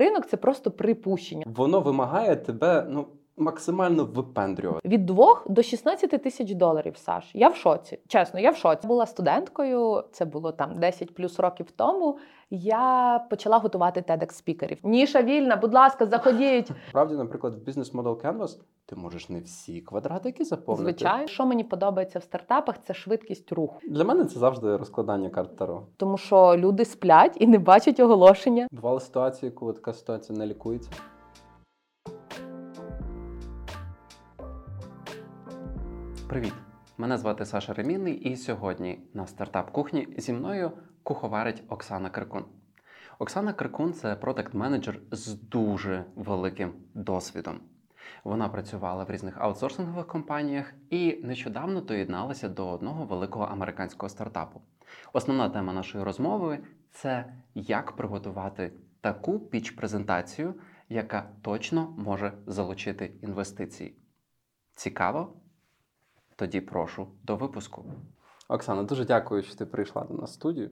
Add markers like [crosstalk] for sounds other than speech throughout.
Ринок це просто припущення. Воно вимагає тебе ну максимально випендрювати. Від 2 до 16 тисяч доларів, Саш. Я в шоці. Чесно, я в шоці. Була студенткою, це було там 10 плюс років тому. Я почала готувати TEDx спікерів. Ніша вільна, будь ласка, заходіть. [laughs] Справді, наприклад, в бізнес Model Canvas ти можеш не всі квадратики заповнити. Звичайно, що мені подобається в стартапах, це швидкість руху. Для мене це завжди розкладання карт Таро. Тому що люди сплять і не бачать оголошення. Бували ситуації, коли така ситуація не лікується. Привіт! Мене звати Саша Ремінний, і сьогодні на стартап кухні зі мною куховарить Оксана Крикун. Оксана Крикун це продакт-менеджер з дуже великим досвідом. Вона працювала в різних аутсорсингових компаніях і нещодавно доєдналася до одного великого американського стартапу. Основна тема нашої розмови це як приготувати таку піч-презентацію, яка точно може залучити інвестиції. Цікаво? Тоді прошу до випуску. Оксана, дуже дякую, що ти прийшла до нас в студію.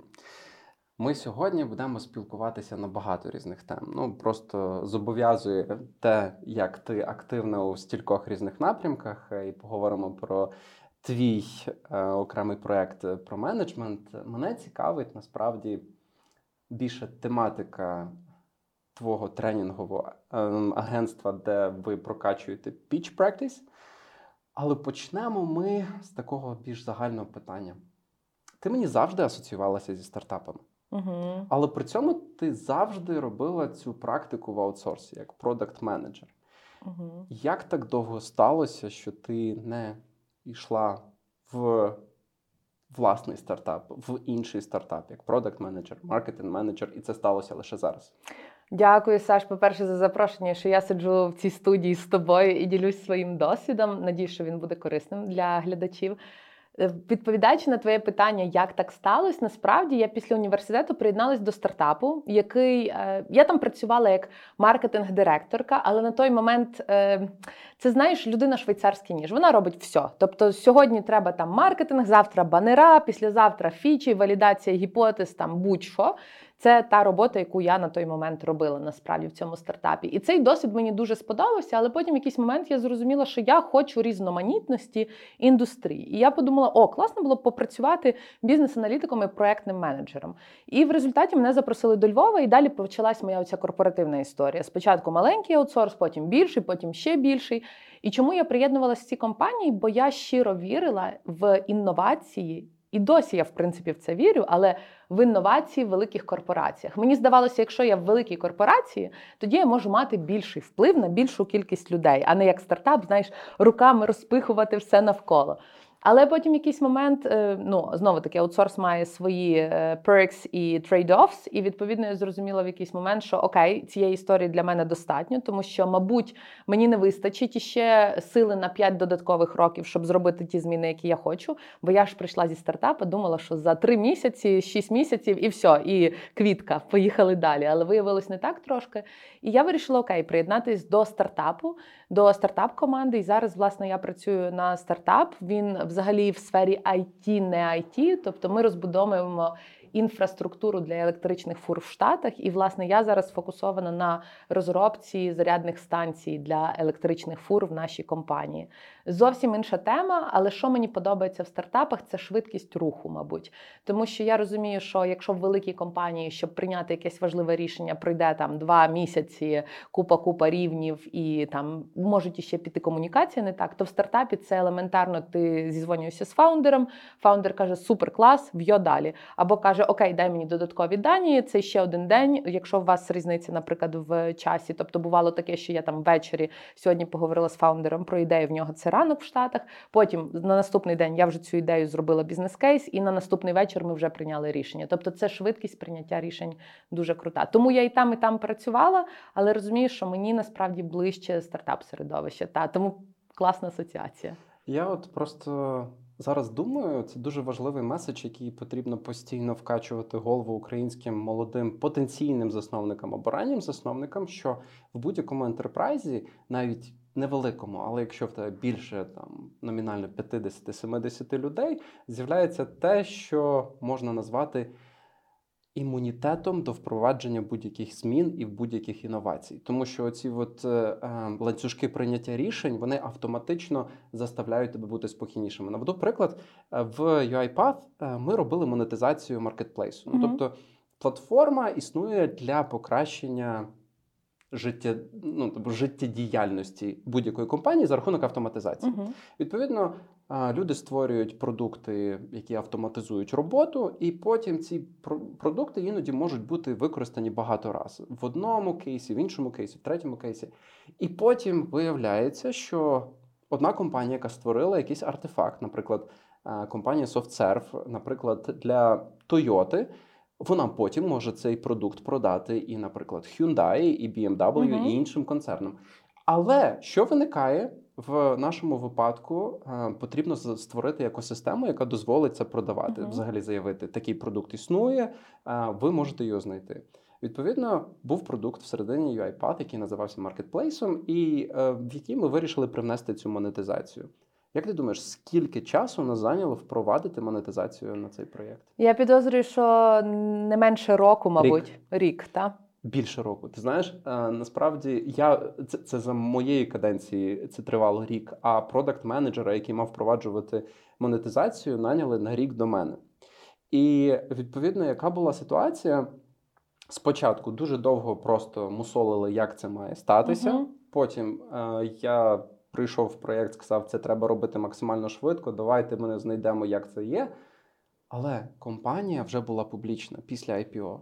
Ми сьогодні будемо спілкуватися на багато різних тем. Ну просто зобов'язує те, як ти активна у стількох різних напрямках, і поговоримо про твій е, окремий проект про менеджмент. Мене цікавить насправді більше тематика твого тренінгового е, агентства, де ви прокачуєте pitch practice. Але почнемо ми з такого більш загального питання. Ти мені завжди асоціювалася зі стартапами. Угу. Але при цьому ти завжди робила цю практику в аутсорсі як продакт менеджер Угу. Як так довго сталося, що ти не йшла в власний стартап, в інший стартап, як продакт менеджер маркетинг менеджер і це сталося лише зараз? Дякую, Саш. По-перше, за запрошення, що я сиджу в цій студії з тобою і ділюсь своїм досвідом. Надію, що він буде корисним для глядачів. Е, Відповідаючи на твоє питання, як так сталося, насправді я після університету приєдналась до стартапу, який е, я там працювала як маркетинг-директорка, але на той момент е, це знаєш людина швейцарський ніж. Вона робить все. Тобто сьогодні треба там маркетинг, завтра банера, післязавтра фічі, валідація гіпотез, там будь-що. Це та робота, яку я на той момент робила насправді в цьому стартапі. І цей досвід мені дуже сподобався, але потім в якийсь момент я зрозуміла, що я хочу різноманітності індустрії. І я подумала, о, класно було б попрацювати бізнес-аналітиком і проектним менеджером. І в результаті мене запросили до Львова, і далі почалась моя оця корпоративна історія. Спочатку маленький аутсорс, потім більший, потім ще більший. І чому я приєднувалася в ці компанії? Бо я щиро вірила в інновації. І досі я, в принципі, в це вірю, але в інновації в великих корпораціях. Мені здавалося, якщо я в великій корпорації, тоді я можу мати більший вплив на більшу кількість людей, а не як стартап, знаєш, руками розпихувати все навколо. Але потім якийсь момент, е, ну знову таки, аутсорс має свої е, perks і trade-offs, і відповідно я зрозуміла в якийсь момент, що окей, цієї історії для мене достатньо, тому що, мабуть, мені не вистачить іще сили на 5 додаткових років, щоб зробити ті зміни, які я хочу. Бо я ж прийшла зі стартапу, думала, що за 3 місяці, 6 місяців і все, і квітка, поїхали далі. Але виявилось не так трошки. І я вирішила окей, приєднатись до стартапу, до стартап-команди. І зараз, власне, я працюю на стартап. Він взагалі в сфері IT, не IT, тобто ми розбудовуємо інфраструктуру для електричних фур в Штатах. І, власне, я зараз сфокусована на розробці зарядних станцій для електричних фур в нашій компанії. Зовсім інша тема, але що мені подобається в стартапах, це швидкість руху, мабуть. Тому що я розумію, що якщо в великій компанії, щоб прийняти якесь важливе рішення, пройде там два місяці, купа-купа рівнів, і там можуть іще піти комунікація не так, то в стартапі це елементарно. Ти зізвонюєшся з фаундером. Фаундер каже: Супер клас, в'йо далі. Або каже, Окей, дай мені додаткові дані. Це ще один день. Якщо у вас різниця, наприклад, в часі, тобто бувало таке, що я там ввечері сьогодні поговорила з фаундером про ідею. В нього це ранок в Штатах. Потім на наступний день я вже цю ідею зробила бізнес-кейс, і на наступний вечір ми вже прийняли рішення. Тобто, це швидкість прийняття рішень дуже крута. Тому я і там, і там працювала, але розумію, що мені насправді ближче стартап середовище. Та тому класна асоціація. Я от просто зараз думаю, це дуже важливий меседж, який потрібно постійно вкачувати голову українським молодим потенційним засновникам або раннім засновникам, що в будь-якому ентерпрайзі, навіть невеликому, але якщо в тебе більше там номінально 50-70 людей, з'являється те, що можна назвати імунітетом до впровадження будь-яких змін і будь-яких інновацій, тому що оці от е, е, ланцюжки прийняття рішень вони автоматично заставляють тебе бути спокійнішими. Наведу приклад е, в UiPath е, ми робили монетизацію маркетплейсу. Ну, тобто платформа існує для покращення життя, ну, тобто життєдіяльності будь-якої компанії за рахунок автоматизації. Угу. Відповідно, люди створюють продукти, які автоматизують роботу, і потім ці продукти іноді можуть бути використані багато разів в одному кейсі, в іншому кейсі, в третьому кейсі. І потім виявляється, що одна компанія, яка створила якийсь артефакт, наприклад, компанія SoftServe, наприклад, для Toyota, вона потім може цей продукт продати і, наприклад, Hyundai, і BMW, угу. і іншим концернам. Але що виникає в нашому випадку? Е, потрібно створити екосистему, яка дозволить це продавати. Угу. Взагалі заявити, такий продукт існує, е, ви можете його знайти. Відповідно, був продукт всередині UiPath, який називався маркетплейсом, і е, в який ми вирішили привнести цю монетизацію. Як ти думаєш, скільки часу нас зайняло впровадити монетизацію на цей проєкт? Я підозрюю, що не менше року, мабуть, рік, рік так? Більше року. Ти знаєш, е, насправді я це це за моєї каденції це тривало рік. А продакт менеджера, який мав впроваджувати монетизацію, наняли на рік до мене. І відповідно, яка була ситуація? Спочатку дуже довго просто мусолили, як це має статися. uh Потім е, я прийшов проєкт, сказав, це треба робити максимально швидко. Давайте ми не знайдемо, як це є. Але компанія вже була публічна після IPO.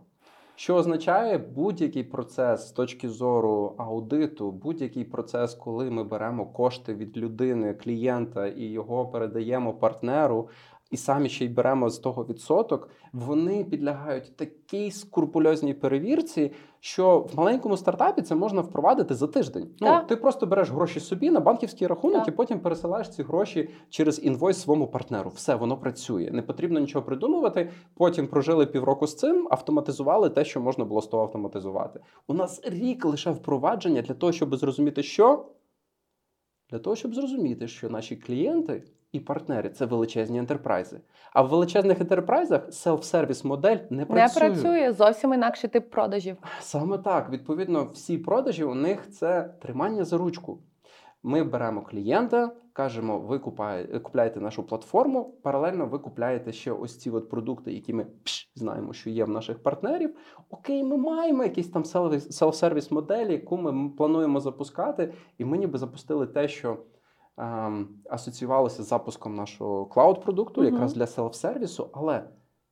Що означає будь-який процес з точки зору аудиту, будь-який процес, коли ми беремо кошти від людини, клієнта і його передаємо партнеру, і самі ще й беремо з того відсоток, вони підлягають такій скрупульозній перевірці, що в маленькому стартапі це можна впровадити за тиждень. Ну ти просто береш гроші собі на банківський рахунок так. і потім пересилаєш ці гроші через інвойс своєму партнеру. Все воно працює. Не потрібно нічого придумувати. Потім прожили півроку з цим, автоматизували те, що можна було з того автоматизувати. У нас рік лише впровадження для того, щоб зрозуміти, що для того, щоб зрозуміти, що наші клієнти і партнери це величезні ентерпрайзи. А в величезних ентерпрайзах селф-сервіс модель не працює. Не працює зовсім інакший тип продажів. Саме так. Відповідно, всі продажі у них це тримання за ручку. Ми беремо клієнта, кажемо, ви купляєте нашу платформу. Паралельно ви купляєте ще ось ці от продукти, які ми пш, знаємо, що є в наших партнерів. Окей, ми маємо якісь там селф-сервіс моделі, яку ми плануємо запускати, і ми ніби запустили те, що асоціювалося з запуском нашого клауд-продукту, uh-huh. якраз для селф-сервісу, але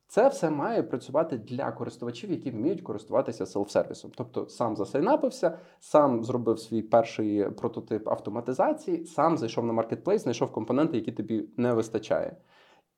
це все має працювати для користувачів, які вміють користуватися селф-сервісом. Тобто сам засайнапився, сам зробив свій перший прототип автоматизації, сам зайшов на маркетплейс, знайшов компоненти, які тобі не вистачає.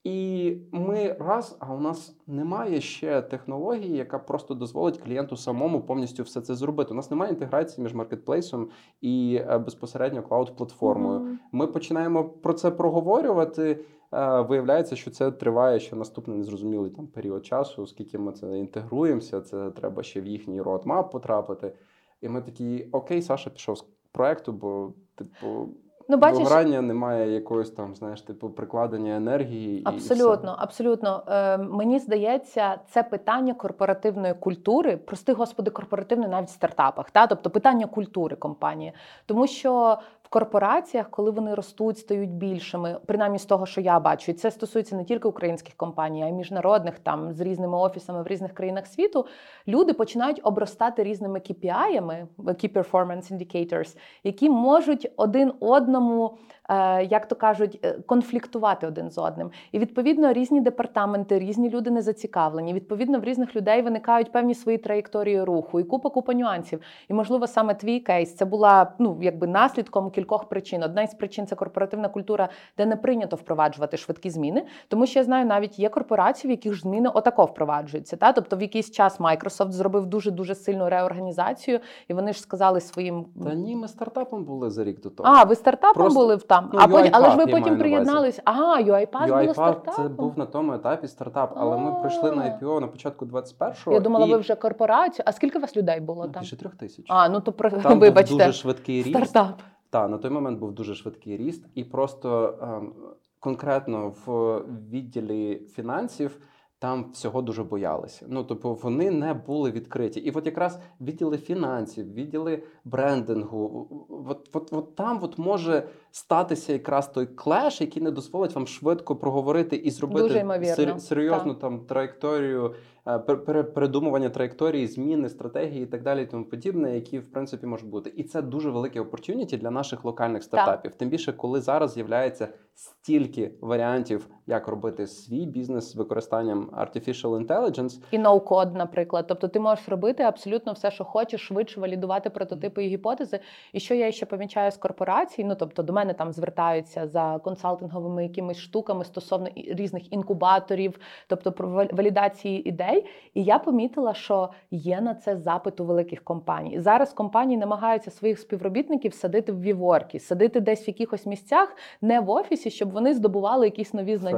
І ми раз, а у нас немає ще технології, яка просто дозволить клієнту самому повністю все це зробити. У нас немає інтеграції між маркетплейсом і е, безпосередньо клауд-платформою. Mm-hmm. Ми починаємо про це проговорювати. Е, виявляється, що це триває ще наступний незрозумілий там період часу, оскільки ми це інтегруємося. Це треба ще в їхній родмап потрапити. І ми такі окей, Саша пішов з проекту, бо типу. Ну, бачиш, Вигорання немає якогось там, знаєш, типу прикладення енергії. Абсолютно, і все. абсолютно. Е, Мені здається, це питання корпоративної культури, прости господи, корпоративної навіть в стартапах. Та? Тобто питання культури компанії. Тому що в корпораціях, коли вони ростуть, стають більшими, принаймні з того, що я бачу, і це стосується не тільки українських компаній, а й міжнародних там з різними офісами в різних країнах світу. Люди починають обростати різними KPI-ами, Key Performance Indicators, які можуть один одному. Е, як то кажуть, е, конфліктувати один з одним. І відповідно різні департаменти, різні люди не зацікавлені. Відповідно, в різних людей виникають певні свої траєкторії руху і купа купа нюансів. І, можливо, саме твій кейс це була ну якби наслідком кількох причин. Одна із причин це корпоративна культура, де не прийнято впроваджувати швидкі зміни. Тому що я знаю, навіть є корпорації, в яких ж зміни отако впроваджуються. Та тобто, в якийсь час Microsoft зробив дуже дуже сильну реорганізацію, і вони ж сказали своїм та ні, ми стартапом були за рік до того. А ви стартапом Просто... були в там. Ну, а потім, але ж ви потім приєдналися. Ага, UiPath, UiPath було стартапом? це був на тому етапі стартап, але ми прийшли на IPO на початку 21-го. Я думала, ви вже корпорацію. А скільки у вас людей було ну, там? Більше трьох тисяч. А, ну то там вибачте. Був дуже швидкий ріст. Стартап. Так, на той момент був дуже швидкий ріст, і просто ем, конкретно в відділі фінансів там всього дуже боялися. Ну, тобто вони не були відкриті. І от якраз відділи фінансів, відділи брендингу, от, от, от там от може статися якраз той клеш, який не дозволить вам швидко проговорити і зробити сер- серйозну так. там траєкторію, е, передумування траєкторії, зміни, стратегії і так далі, і тому подібне, які в принципі можуть бути. І це дуже велике опортюніті для наших локальних стартапів. Тим більше, коли зараз з'являється стільки варіантів, як робити свій бізнес з використанням artificial intelligence, І ноу-код, наприклад. Тобто ти можеш робити абсолютно все, що хочеш, швидше валідувати прототипи і гіпотези. І що я ще помічаю з корпорацій, ну тобто до мене там звертаються за консалтинговими якимись штуками стосовно різних інкубаторів, тобто про валідації ідей. І я помітила, що є на це запит у великих компаній. Зараз компанії намагаються своїх співробітників садити в віворки, садити десь в якихось місцях, не в офісі, щоб вони здобували якісь нові знання.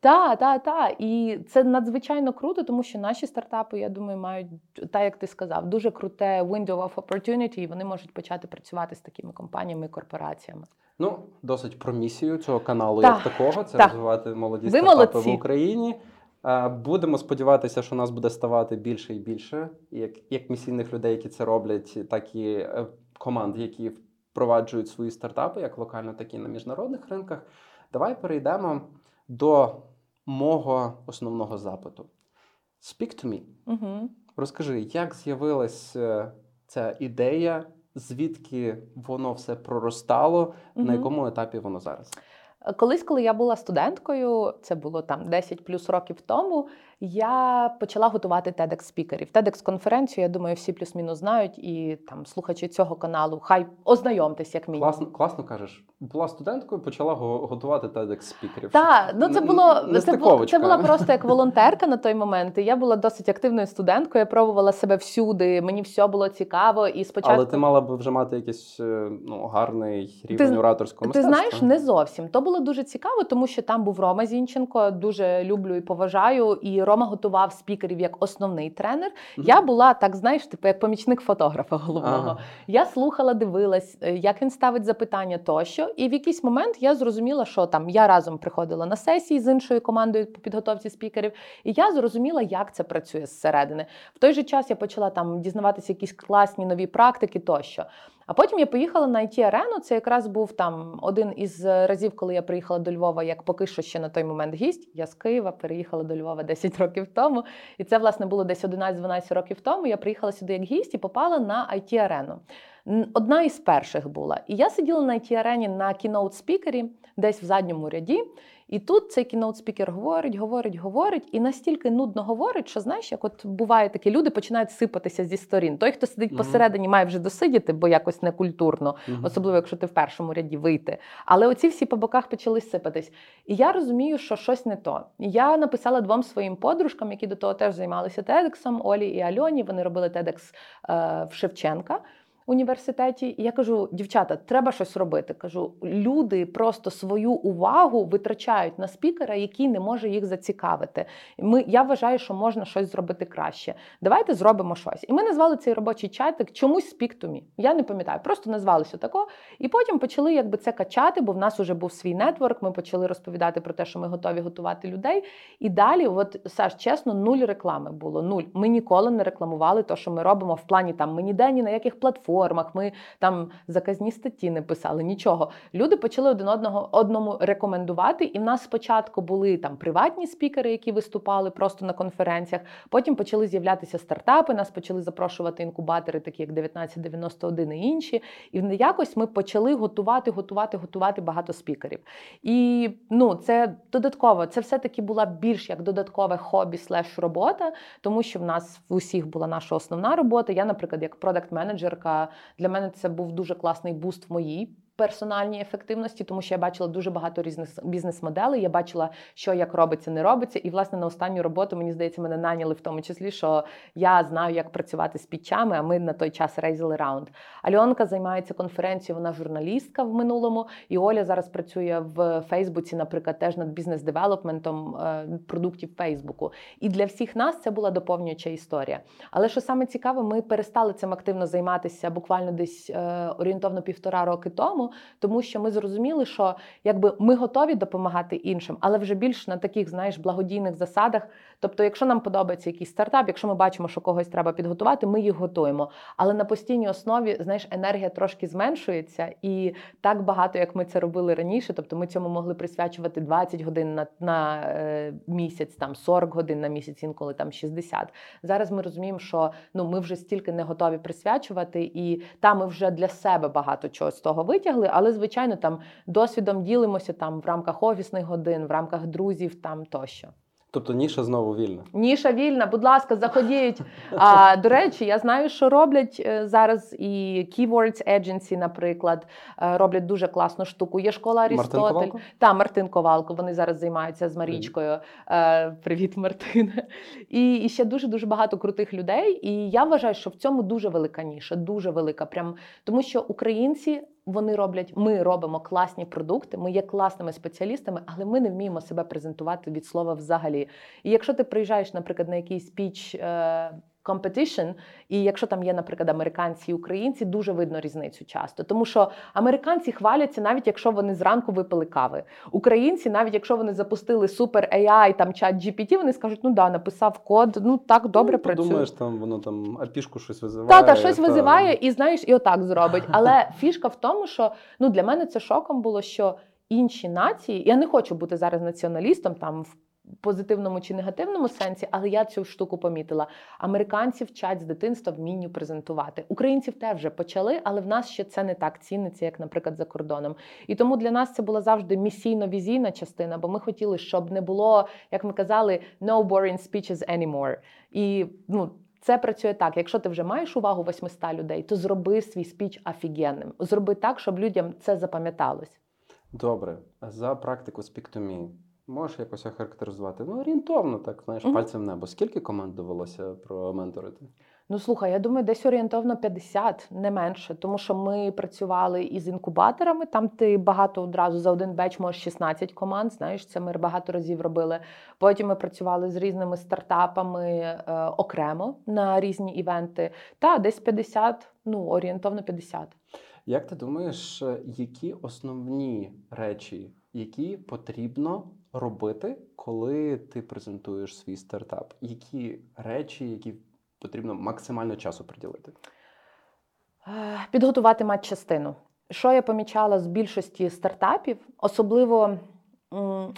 Так, так, так. І це надзвичайно круто, тому що наші стартапи, я думаю, мають так, як ти сказав, дуже круте window of opportunity, і вони можуть почати працювати з такими компаніями і корпораціями. Ну, досить про місію цього каналу, Так, як такого, це так. розвивати молоді Ви стартапи молодці. в Україні. Е, Будемо сподіватися, що нас буде ставати більше і більше, як, як місійних людей, які це роблять, так і е, команд, які впроваджують свої стартапи, як локально, так і на міжнародних ринках. Давай перейдемо до мого основного запиту. Speak to me. Угу. Розкажи, як з'явилась е, ця ідея, звідки воно все проростало, на якому етапі воно зараз? Колись, коли я була студенткою, це було там 10 плюс років тому. Я почала готувати TEDx спікерів. TEDx конференцію, я думаю, всі плюс-мінус знають, і там слухачі цього каналу, хай ознайомтесь як мінімум. Класно, класно кажеш. Була студенткою, почала готувати TEDx спікерів. Так, ну це було це, бу- нестиковочка. це була просто як волонтерка на той момент. І я була досить активною студенткою. Я пробувала себе всюди. Мені все було цікаво. І спочатку Але ти мала б вже мати якийсь е, ну, гарний рівень Ти- ораторського Ти знаєш, не зовсім. То було дуже цікаво, тому що там був Рома Зінченко. Дуже люблю і поважаю. І Рома готував спікерів як основний тренер. Мгм. Я була так, знаєш, типу як помічник фотографа головного. Ага. Я слухала, дивилась, е, як він ставить запитання тощо. І в якийсь момент я зрозуміла, що там я разом приходила на сесії з іншою командою по підготовці спікерів, і я зрозуміла, як це працює зсередини. В той же час я почала там дізнаватися якісь класні нові практики тощо. А потім я поїхала на it арену Це якраз був там один із разів, коли я приїхала до Львова, як поки що ще на той момент гість. Я з Києва переїхала до Львова [laughs] 10 років тому. І це, власне, було десь 11-12 років тому. Я приїхала сюди як гість і попала на it арену Одна із перших була. І я сиділа на it арені на кіноут спікері, десь в задньому ряді. І тут цей кіноут спікер говорить, говорить, говорить, і настільки нудно говорить, що знаєш, як от буває такі люди починають сипатися зі сторін. Той, хто сидить Мгм. посередині, має вже досидіти, бо якось некультурно, Мгм. особливо якщо ти в першому ряді вийти. Але оці всі по боках почали сипатись. І я розумію, що щось не то. Я написала двом своїм подружкам, які до того теж займалися TEDx, Олі і Альоні. Вони робили TEDx е, в Шевченка. Університеті, і я кажу, дівчата, треба щось робити. Кажу, люди просто свою увагу витрачають на спікера, який не може їх зацікавити. Ми я вважаю, що можна щось зробити краще. Давайте зробимо щось. І ми назвали цей робочий чатик чомусь Speak to. Я не пам'ятаю, просто назвалися тако. І потім почали якби це качати, бо в нас вже був свій нетворк. Ми почали розповідати про те, що ми готові готувати людей. І далі, от Саш, чесно, нуль реклами було. Нуль. Ми ніколи не рекламували те, що ми робимо в плані там ми ніде ні на яких платформах, ми там заказні статті не писали. Нічого. Люди почали один одного одному рекомендувати. І в нас спочатку були там приватні спікери, які виступали просто на конференціях. Потім почали з'являтися стартапи. Нас почали запрошувати інкубатори, такі як 1991 і інші. І якось ми почали готувати, готувати, готувати багато спікерів. І ну, це додатково. Це все-таки була більш як додаткове хобі слеш робота, тому що в нас в усіх була наша основна робота. Я, наприклад, як продакт-менеджерка, для мене це був дуже класний буст в моїй. Персональній ефективності, тому що я бачила дуже багато різних бізнес-моделей. Я бачила, що як робиться, не робиться. І власне на останню роботу мені здається, мене наняли в тому числі, що я знаю, як працювати з пічами. А ми на той час рейзили раунд. Альонка займається конференцією, вона журналістка в минулому. І Оля зараз працює в Фейсбуці, наприклад, теж над бізнес-девелопментом е, продуктів Фейсбуку. І для всіх нас це була доповнююча історія. Але що саме цікаве, ми перестали цим активно займатися буквально десь е, орієнтовно півтора роки тому. Чому? Тому що ми зрозуміли, що якби ми готові допомагати іншим, але вже більш на таких, знаєш, благодійних засадах. Тобто, якщо нам подобається якийсь стартап, якщо ми бачимо, що когось треба підготувати, ми їх готуємо. Але на постійній основі, знаєш, енергія трошки зменшується, і так багато, як ми це робили раніше, тобто ми цьому могли присвячувати 20 годин на на е, місяць, там 40 годин на місяць, інколи там 60. Зараз ми розуміємо, що ну ми вже стільки не готові присвячувати, і там ми вже для себе багато чого з того витягли. Але звичайно, там досвідом ділимося там в рамках офісних годин, в рамках друзів, там тощо. Тобто ніша знову вільна. Ніша вільна, будь ласка, заходіть. [laughs] А до речі, я знаю, що роблять е, зараз і Keywords Agency, наприклад, е, роблять дуже класну штуку. Є школа Арістотель. Та Мартин Ковалко. Вони зараз займаються з Марічкою. Привіт, Привіт Мартине. І, і ще дуже дуже багато крутих людей. І я вважаю, що в цьому дуже велика ніша, дуже велика. Прям тому, що українці вони роблять, ми робимо класні продукти, ми є класними спеціалістами, але ми не вміємо себе презентувати від слова взагалі. І якщо ти приїжджаєш, наприклад, на якийсь піч competition, і якщо там є, наприклад, американці і українці, дуже видно різницю часто. Тому що американці хваляться, навіть якщо вони зранку випили кави. Українці, навіть якщо вони запустили супер AI, там чат GPT, вони скажуть, ну да, написав код, ну так добре ну, працює. Думаєш, там воно там апішку щось визиває. Та, та щось та... визиває, і знаєш, і отак зробить. Але фішка в тому, що ну для мене це шоком було, що. Інші нації, я не хочу бути зараз націоналістом там в позитивному чи негативному сенсі, але я цю штуку помітила. Американці вчать з дитинства вмінню презентувати. Українців теж вже почали, але в нас ще це не так ціниться, як, наприклад, за кордоном. І тому для нас це була завжди місійно-візійна частина, бо ми хотіли, щоб не було, як ми казали, no boring speeches anymore. І ну. Це працює так. Якщо ти вже маєш увагу 800 людей, то зроби свій спіч офігенним. Зроби так, щоб людям це запам'яталось. Добре, за практику Me Можеш якось охарактеризувати? Ну, орієнтовно, так, знаєш, угу. пальцем в небо. Скільки команд довелося променторити? Ну, слухай, я думаю, десь орієнтовно 50, не менше, тому що ми працювали із інкубаторами. Там ти багато одразу за один беч можеш 16 команд. Знаєш, це ми багато разів робили. Потім ми працювали з різними стартапами е, окремо на різні івенти. Та десь 50, ну орієнтовно 50. Як ти думаєш, які основні речі, які потрібно робити, коли ти презентуєш свій стартап? Які речі, які потрібно максимально часу приділити? Підготувати підготувати матчастину. Що я помічала з більшості стартапів, особливо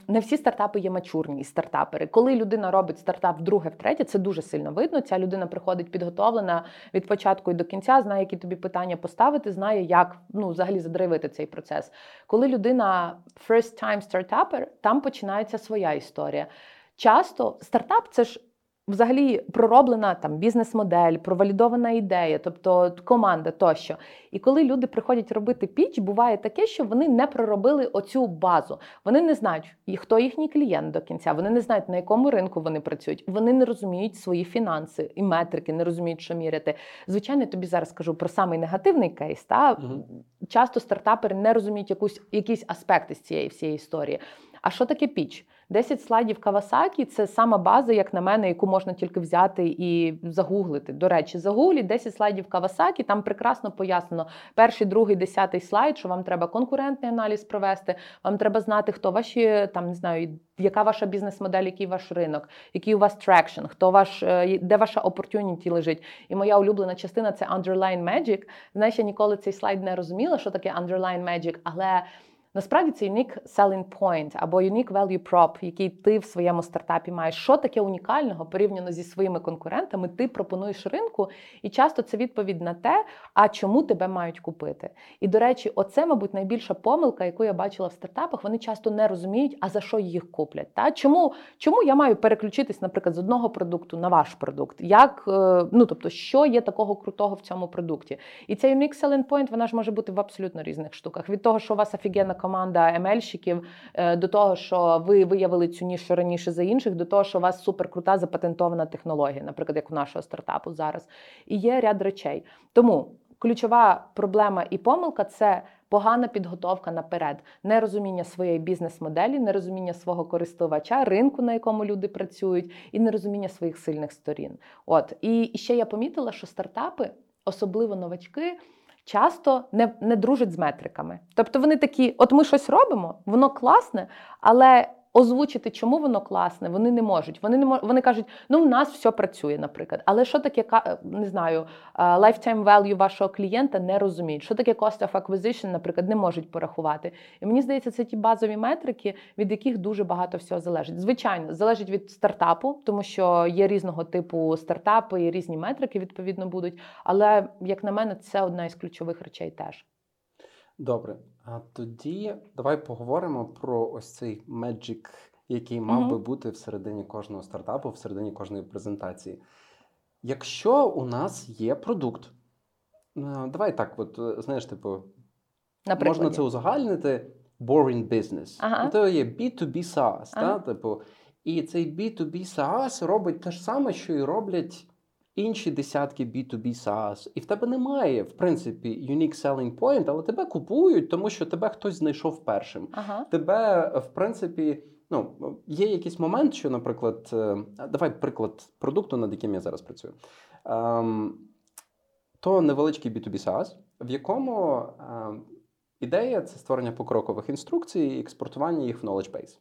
не всі стартапи є мачурні стартапери. Коли людина робить стартап вдруге, втретє, це дуже сильно видно. Ця людина приходить підготовлена від початку і до кінця, знає, які тобі питання поставити, знає, як ну, взагалі задривити цей процес. Коли людина first time стартапер, там починається своя історія. Часто стартап це ж Взагалі пророблена там бізнес-модель, провалідована ідея, тобто команда тощо. І коли люди приходять робити піч, буває таке, що вони не проробили оцю базу. Вони не знають, хто їхній клієнт до кінця. Вони не знають, на якому ринку вони працюють. Вони не розуміють свої фінанси і метрики, не розуміють, що міряти. Звичайно, я тобі зараз кажу про самий негативний кейс. Та угу. часто стартапери не розуміють якусь якісь аспекти з цієї всієї історії. А що таке піч? 10 слайдів Кавасакі це сама база, як на мене, яку можна тільки взяти і загуглити. До речі, загугліть 10 слайдів Кавасакі, там прекрасно пояснено перший, другий, десятий слайд, що вам треба конкурентний аналіз провести, вам треба знати, хто ваші там не знаю, яка ваша бізнес-модель, який ваш ринок, який у вас traction, хто ваш, е, де ваша opportunity лежить. І моя улюблена частина це underlying magic. Знаєш, я ніколи цей слайд не розуміла, що таке underlying magic, але. Насправді це unique selling point або unique value prop, який ти в своєму стартапі маєш. Що таке унікального порівняно зі своїми конкурентами? Ти пропонуєш ринку, і часто це відповідь на те, а чому тебе мають купити. І до речі, оце, мабуть, найбільша помилка, яку я бачила в стартапах. Вони часто не розуміють, а за що їх куплять. Та чому чому я маю переключитись, наприклад, з одного продукту на ваш продукт? Як е, ну тобто, що є такого крутого в цьому продукті? І цей unique selling point, вона ж може бути в абсолютно різних штуках. Від того, що у вас офігенна команда ML-щиків, е, до того, що ви виявили цю нішу раніше за інших, до того, що у вас суперкрута запатентована технологія, наприклад, як у нашого стартапу зараз. І є ряд речей. Тому ключова проблема і помилка це. Погана підготовка наперед, нерозуміння своєї бізнес-моделі, нерозуміння свого користувача, ринку, на якому люди працюють, і нерозуміння своїх сильних сторін. От і ще я помітила, що стартапи, особливо новачки, часто не, не дружать з метриками. Тобто вони такі: от ми щось робимо, воно класне, але озвучити, чому воно класне, вони не можуть. Вони не мож... вони кажуть, ну в нас все працює, наприклад. Але що таке ка- не знаю, е, lifetime value вашого клієнта не розуміють. Що таке cost of acquisition, наприклад, не можуть порахувати. І мені здається, це ті базові метрики, від яких дуже багато всього залежить. Звичайно, залежить від стартапу, тому що є різного типу стартапи і різні метрики відповідно будуть. Але як на мене, це одна із ключових речей теж. Добре, а тоді давай поговоримо про ось цей меджик, який мав Мгм. би бути всередині кожного стартапу, всередині кожної презентації. Якщо у нас є продукт, е, давай так, от е, знаєш, типу, Наприклад, можна це узагальнити boring business. Ага. Це є B2B SaaS, Ага. та, типу, і цей B2B SaaS робить те ж саме, що і роблять інші десятки B2B SaaS. І в тебе немає, в принципі, unique selling point, але тебе купують, тому що тебе хтось знайшов першим. ага. Тебе, в принципі, ну, є якийсь момент, що, наприклад, е, давай приклад продукту, над яким я зараз працюю. Ем, то невеличкий B2B SaaS, в якому ем, ідея це створення покрокових інструкцій і експортування їх в knowledge base.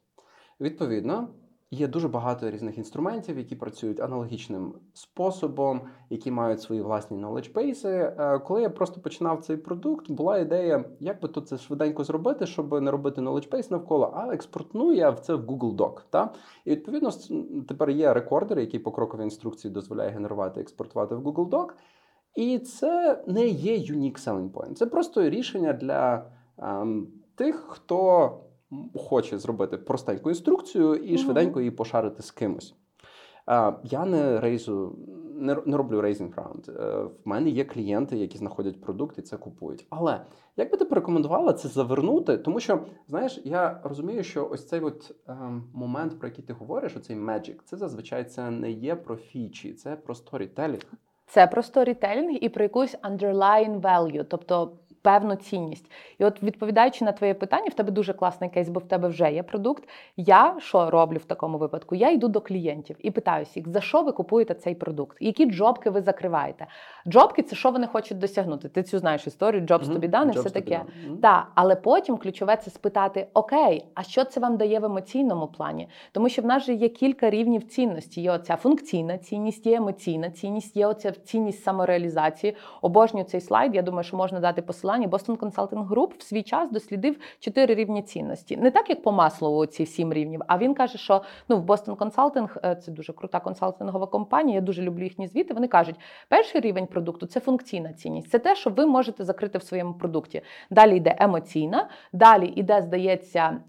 Відповідно, є дуже багато різних інструментів, які працюють аналогічним способом, які мають свої власні knowledge base. Е, Коли я просто починав цей продукт, була ідея, як би то це швиденько зробити, щоб не робити knowledge base навколо, а експортну я в це в Google Doc. Та? І відповідно тепер є рекордер, який покрокові інструкції дозволяє генерувати і експортувати в Google Doc. І це не є unique selling point. Це просто рішення для ем, тих, хто хоче зробити простеньку інструкцію і швиденько її пошарити з кимось. Я не рейзу, не, роблю raising раунд. Е, в мене є клієнти, які знаходять продукт і це купують. Але як би ти порекомендувала це завернути? Тому що, знаєш, я розумію, що ось цей от ем, момент, про який ти говориш, оцей magic, це зазвичай це не є про фічі, це про сторітелінг. Це про сторітелінг і про якусь underlying value, тобто певну цінність. І от відповідаючи на твоє питання, в тебе дуже класний кейс, бо в тебе вже є продукт. Я що роблю в такому випадку? Я йду до клієнтів і питаюся їх, за що ви купуєте цей продукт? Які джобки ви закриваєте? Джобки це що вони хочуть досягнути. Ти цю знаєш історію, jobs to be все таке. Так, але потім ключове це спитати: Окей, а що це вам дає в емоційному плані? Тому що в нас же є кілька рівнів цінності. Є оця функційна цінність, є емоційна цінність, є оця цінність самореалізації. Обожнюю цей слайд. Я думаю, що можна дати посилання. Boston Consulting Group в свій час дослідив чотири рівні цінності. Не так, як по Маслову, ці сім рівнів. А він каже, що ну в Boston Consulting, е, це дуже крута консалтингова компанія. Я дуже люблю їхні звіти. Вони кажуть, перший рівень продукту це функційна цінність. Це те, що ви можете закрити в своєму продукті. Далі йде емоційна, далі йде, здається.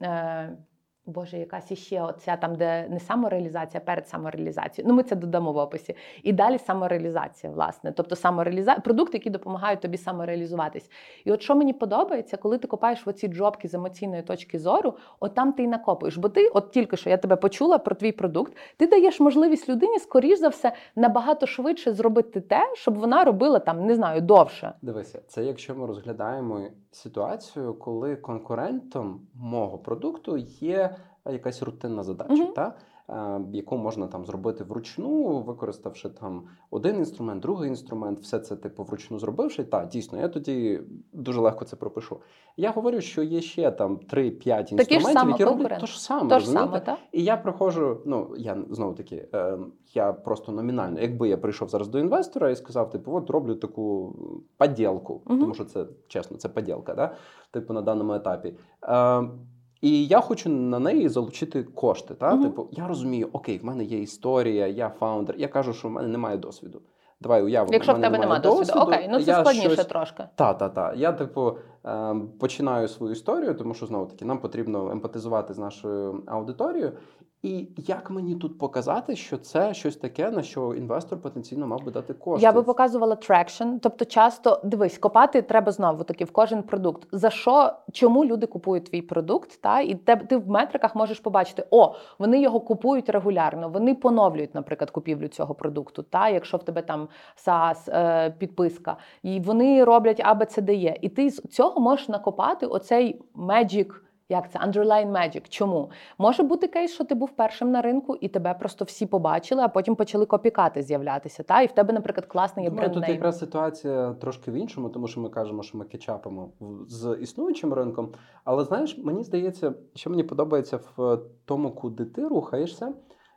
Боже, якась іще оця там, де не самореалізація, а перед самореалізацією. Ну, ми це додамо в описі. І далі самореалізація, власне. Тобто самореаліза... продукти, які допомагають тобі самореалізуватись. І от що мені подобається, коли ти копаєш в оці джобки з емоційної точки зору, от там ти й накопуєш. Бо ти, от тільки що я тебе почула про твій продукт, ти даєш можливість людині, скоріш за все, набагато швидше зробити те, щоб вона робила там, не знаю, довше. Дивися, це якщо ми розглядаємо ситуацію, коли конкурентом мого продукту є якась рутинна задача, Мгм. та? е, яку можна там зробити вручну, використавши там один інструмент, другий інструмент, все це типу вручну зробивши. Та дійсно, я тоді дуже легко це пропишу. Я говорю, що є ще там 3-5 ж інструментів, які роблять то ж саме. То ж саме, так? І я приходжу, ну я знову таки, е, я просто номінально, якби я прийшов зараз до інвестора і сказав, типу, от роблю таку поділку, Мгм. тому що це чесно, це поділка, да? типу на даному етапі. Е, і я хочу на неї залучити кошти. Та? Угу. Типу, я розумію, окей, в мене є історія, я фаундер. Я кажу, що в мене немає досвіду. Давай уявимо, Якщо в мене тебе немає немає досвіду, окей, ну це я складніше щось- трошки. та, та, та. Я, типу, е, починаю свою історію, тому що знову таки нам потрібно емпатизувати з нашою аудиторією. І як мені тут показати, що це щось таке, на що інвестор потенційно мав би дати кошти? Я би показувала traction. Тобто, часто дивись, копати треба знову таки в кожен продукт. За що, чому люди купують твій продукт? Та і те, ти в метриках можеш побачити, о, вони його купують регулярно, вони поновлюють, наприклад, купівлю цього продукту. Та якщо в тебе там SaaS, е, підписка, і вони роблять ABCDE. І ти з цього можеш накопати оцей magic Як це? Underlying magic. Чому? Може бути кейс, що ти був першим на ринку, і тебе просто всі побачили, а потім почали копікати з'являтися. Та? І в тебе, наприклад, класний є тут якраз ситуація трошки в іншому, тому що ми кажемо, що ми catch-апимо з існуючим ринком. Але знаєш, мені здається, що мені подобається в тому, куди ти рухаєшся,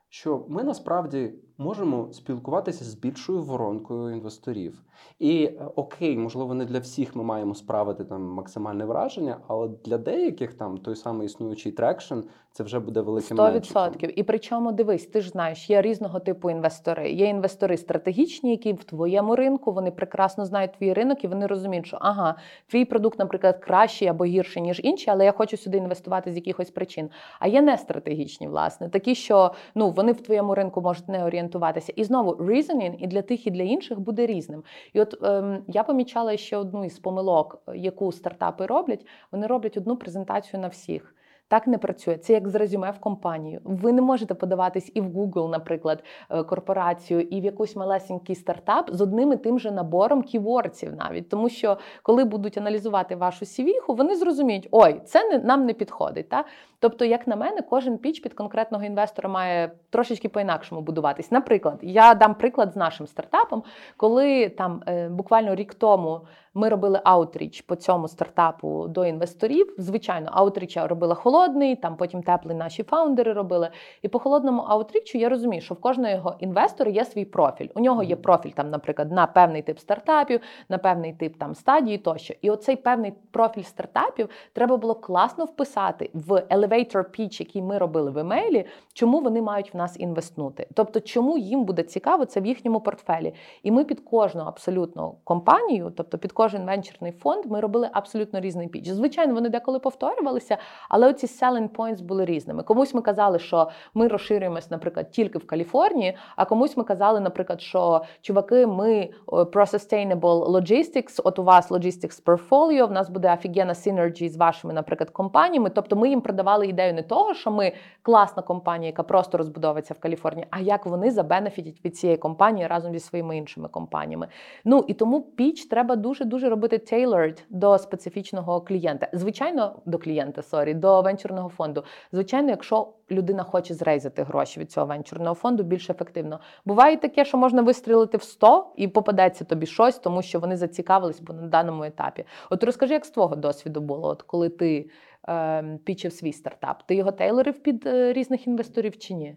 що ми насправді можемо спілкуватися з більшою воронкою інвесторів. І е, окей, можливо, не для всіх ми маємо справити там максимальне враження, але для деяких там той самий існуючий traction це вже буде великим Сто меншиком. відсотків. І причому дивись, ти ж знаєш, є різного типу інвестори. Є інвестори стратегічні, які в твоєму ринку вони прекрасно знають твій ринок, і вони розуміють, що ага, твій продукт, наприклад, кращий або гірший, ніж інші, але я хочу сюди інвестувати з якихось причин. А є нестратегічні, власне, такі, що ну вони в твоєму ринку можуть не орієнтуватися. І знову reasoning і для тих, і для інших буде різним. І от ем, я помічала ще одну із помилок, яку стартапи роблять. Вони роблять одну презентацію на всіх. Так не працює. Це як з резюме в компанію. Ви не можете подаватись і в Google, наприклад, е, корпорацію, і в якийсь малесенький стартап з одним і тим же набором ківордсів навіть. Тому що коли будуть аналізувати вашу сівіху, вони зрозуміють, ой, це не нам не підходить. Та? Тобто, як на мене, кожен піч під конкретного інвестора має трошечки по-інакшому будуватись. Наприклад, я дам приклад з нашим стартапом, коли там е, буквально рік тому ми робили аутріч по цьому стартапу до інвесторів. Звичайно, аутріч я робила холодний, там потім теплий наші фаундери робили. І по холодному аутрічу я розумію, що в кожного його інвестора є свій профіль. У нього є профіль, там, наприклад, на певний тип стартапів, на певний тип там стадії тощо. І оцей певний профіль стартапів треба було класно вписати в elevator pitch, який ми робили в емейлі, чому вони мають в нас інвестнути. Тобто, чому їм буде цікаво це в їхньому портфелі. І ми під кожну абсолютно компанію, тобто під кожен венчурний фонд, ми робили абсолютно різний піч. Звичайно, вони деколи повторювалися, але оці selling points були різними. Комусь ми казали, що ми розширюємось, наприклад, тільки в Каліфорнії, а комусь ми казали, наприклад, що чуваки, ми про sustainable logistics, от у вас logistics portfolio, в нас буде офігенна synergy з вашими, наприклад, компаніями. Тобто ми їм продавали ідею не того, що ми класна компанія, яка просто розбудовується в Каліфорнії, а як вони за benefit ять від цієї компанії разом зі своїми іншими компаніями. Ну і тому піч треба дуже дуже робити tailored до специфічного клієнта. Звичайно, до клієнта, сорі, до венчурного фонду. Звичайно, якщо людина хоче з raise ати гроші від цього венчурного фонду, більш ефективно. Буває таке, що можна вистрілити в 100 і попадеться тобі щось, тому що вони зацікавились бо на даному етапі. От розкажи, як з твого досвіду було, от коли ти е, пічив свій стартап, ти його тейлорив під е, різних інвесторів чи ні?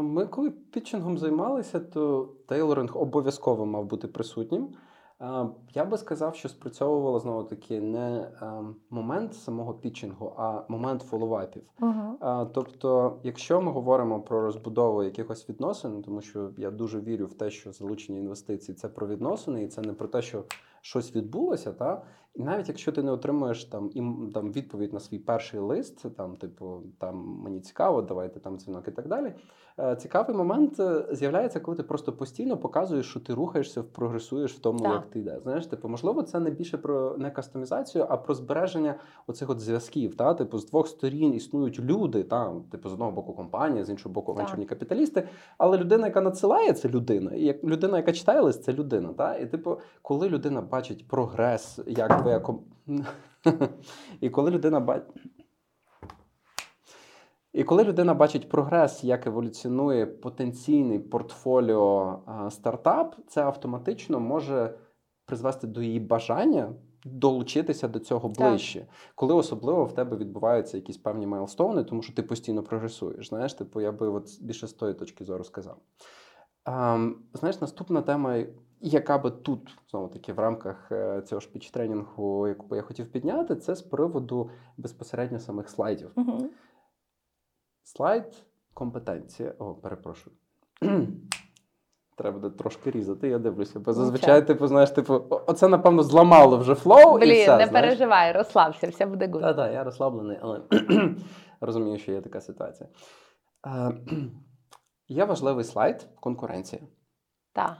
Ми коли пітчингом займалися, то тейлоринг обов'язково мав бути присутнім. А, Я би сказав, що спрацьовувало знову таки не момент самого пітчингу, а момент фоловапів. Uh-huh. Тобто, якщо ми говоримо про розбудову якихось відносин, тому що я дуже вірю в те, що залучення інвестицій це про відносини, і це не про те, що щось відбулося, та і навіть якщо ти не отримуєш там ім там відповідь на свій перший лист, там типу там мені цікаво, давайте там дзвінок і так далі. е, Цікавий момент е, з'являється, коли ти просто постійно показуєш, що ти рухаєшся, прогресуєш в тому, Так. як ти йдеш. Знаєш, типу, можливо, це не більше про не кастомізацію, а про збереження оцих от зв'язків. Та типу, з двох сторін існують люди, та типу з одного боку компанія, з іншого боку венчурні капіталісти. Але людина, яка надсилає, це людина, і як людина, яка читає лист, це людина. Та? І типу, коли людина бачить прогрес, як твоя ком... [laughs] і коли людина бачить. І коли людина бачить прогрес, як еволюціонує потенційний портфоліо стартап, це автоматично може призвести до її бажання долучитися до цього Так. ближче. Коли особливо в тебе відбуваються якісь певні майлстоуни, тому що ти постійно прогресуєш. Знаєш, типу, я би от більше з тої точки зору сказав. А, знаєш, наступна тема, яка би тут знову таки в рамках е, цього ж піч-тренінгу, яку би я хотів підняти, це з приводу безпосередньо самих слайдів. Угу. Слайд компетенція. О, перепрошую. [clears throat] Треба буде трошки різати, я дивлюся. Бо зазвичай, Нічого. типу, знаєш, типу, оце, напевно, зламало вже flow. і все, не знаєш. переживай, розслабся, все буде гуд. Так, так, я розслаблений, але [clears throat] розумію, що є така ситуація. Е, [clears throat] Є важливий слайд конкуренція. Так.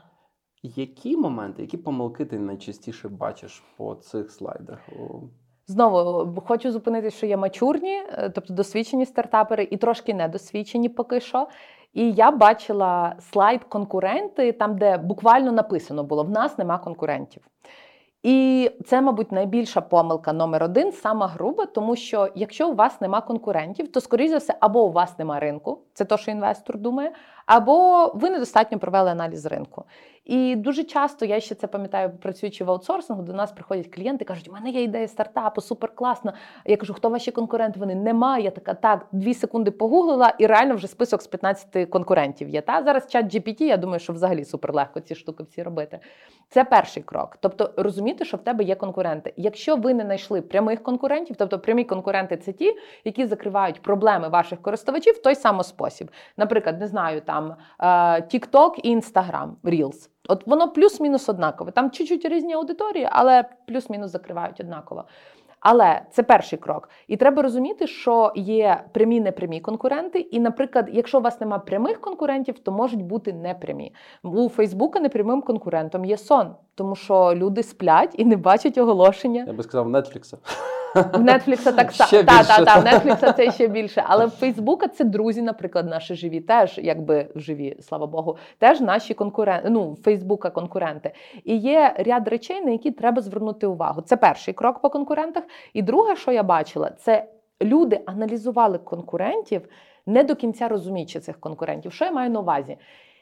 Які моменти, які помилки ти найчастіше бачиш по цих слайдах? Знову хочу зупинитися, що є мачурні, е, тобто досвідчені стартапери, і трошки недосвідчені поки що. І я бачила слайд конкуренти, там, де буквально написано було: в нас нема конкурентів. І це, мабуть, найбільша помилка номер один, сама груба, тому що якщо у вас нема конкурентів, то скоріш за все, або у вас нема ринку, це то, що інвестор думає, або ви недостатньо провели аналіз ринку. І дуже часто я ще це пам'ятаю, працюючи в аутсорсингу, до нас приходять клієнти, кажуть, у мене є ідея стартапу, супер класна. Я кажу, хто ваші конкуренти? Вони немає. Я така, так, дві секунди погуглила, і реально вже список з 15 конкурентів є. Та зараз чат GPT, я думаю, що взагалі супер легко ці штуки всі робити. Це перший крок. Тобто розуміти, що в тебе є конкуренти. Якщо ви не знайшли прямих конкурентів, тобто прямі конкуренти це ті, які закривають проблеми ваших користувачів в той самий спосіб. Наприклад, не знаю, там е, TikTok і Instagram, Reels. От воно плюс-мінус однакове. Там чуть-чуть різні аудиторії, але плюс-мінус закривають однаково. Але це перший крок. І треба розуміти, що є прямі непрямі конкуренти. І, наприклад, якщо у вас немає прямих конкурентів, то можуть бути непрямі. У Фейсбука непрямим конкурентом є сон, тому що люди сплять і не бачать оголошення. Я би сказав, Netflix. В Нетфлікса так [laughs] само. Та, та, та, в Нетфлікса це ще більше. Але в Фейсбука це друзі, наприклад, наші живі, теж якби живі, слава Богу, теж наші конкуренти, ну, Фейсбука конкуренти. І є ряд речей, на які треба звернути увагу. Це перший крок по конкурентах. І друге, що я бачила, це люди аналізували конкурентів, не до кінця розуміючи цих конкурентів. Що я маю на увазі?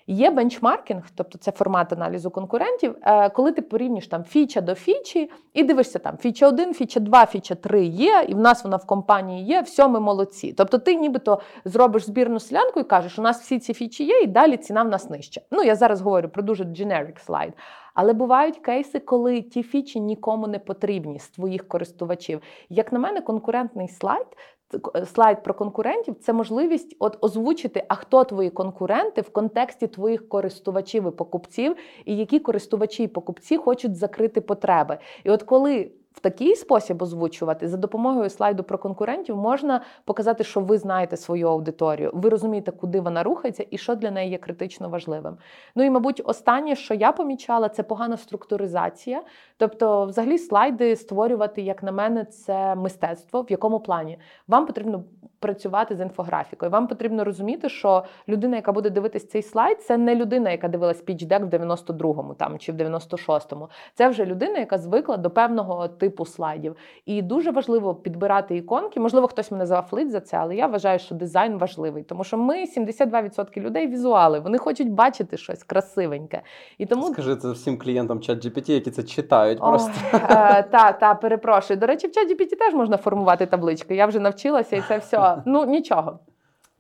Є бенчмаркінг, тобто це формат аналізу конкурентів, е, коли ти порівнюєш там фіча до фічі, і дивишся там фіча 1, фіча 2, фіча 3 є, і в нас вона в компанії є, все, ми молодці. Тобто ти нібито зробиш збірну селянку і кажеш, у нас всі ці фічі є, і далі ціна в нас нижча. Ну, я зараз говорю про дуже generic слайд. Але бувають кейси, коли ті фічі нікому не потрібні з твоїх користувачів. Як на мене, конкурентний слайд. Т- Слайд про конкурентів це можливість от озвучити, а хто твої конкуренти в контексті твоїх користувачів і покупців, і які користувачі і покупці хочуть закрити потреби. І от коли в такий спосіб озвучувати за допомогою слайду про конкурентів можна показати, що ви знаєте свою аудиторію, ви розумієте, куди вона рухається і що для неї є критично важливим. Ну і, мабуть, останнє, що я помічала, це погана структуризація. Тобто, взагалі, слайди створювати, як на мене, це мистецтво. В якому плані вам потрібно працювати з інфографікою. Вам потрібно розуміти, що людина, яка буде дивитись цей слайд, це не людина, яка дивилась пічдек в 92-му там чи в 96-му. Це вже людина, яка звикла до певного типу слайдів. І дуже важливо підбирати іконки. Можливо, хтось мене зафлить за це, але я вважаю, що дизайн важливий, тому що ми 72% людей візуали. Вони хочуть бачити щось красивеньке. І тому Скажи це всім клієнтам чат GPT, які це читають Ой, просто. е, та, та, перепрошую. До речі, в ChatGPT теж можна формувати таблички. Я вже навчилася і це все. Ну нічого.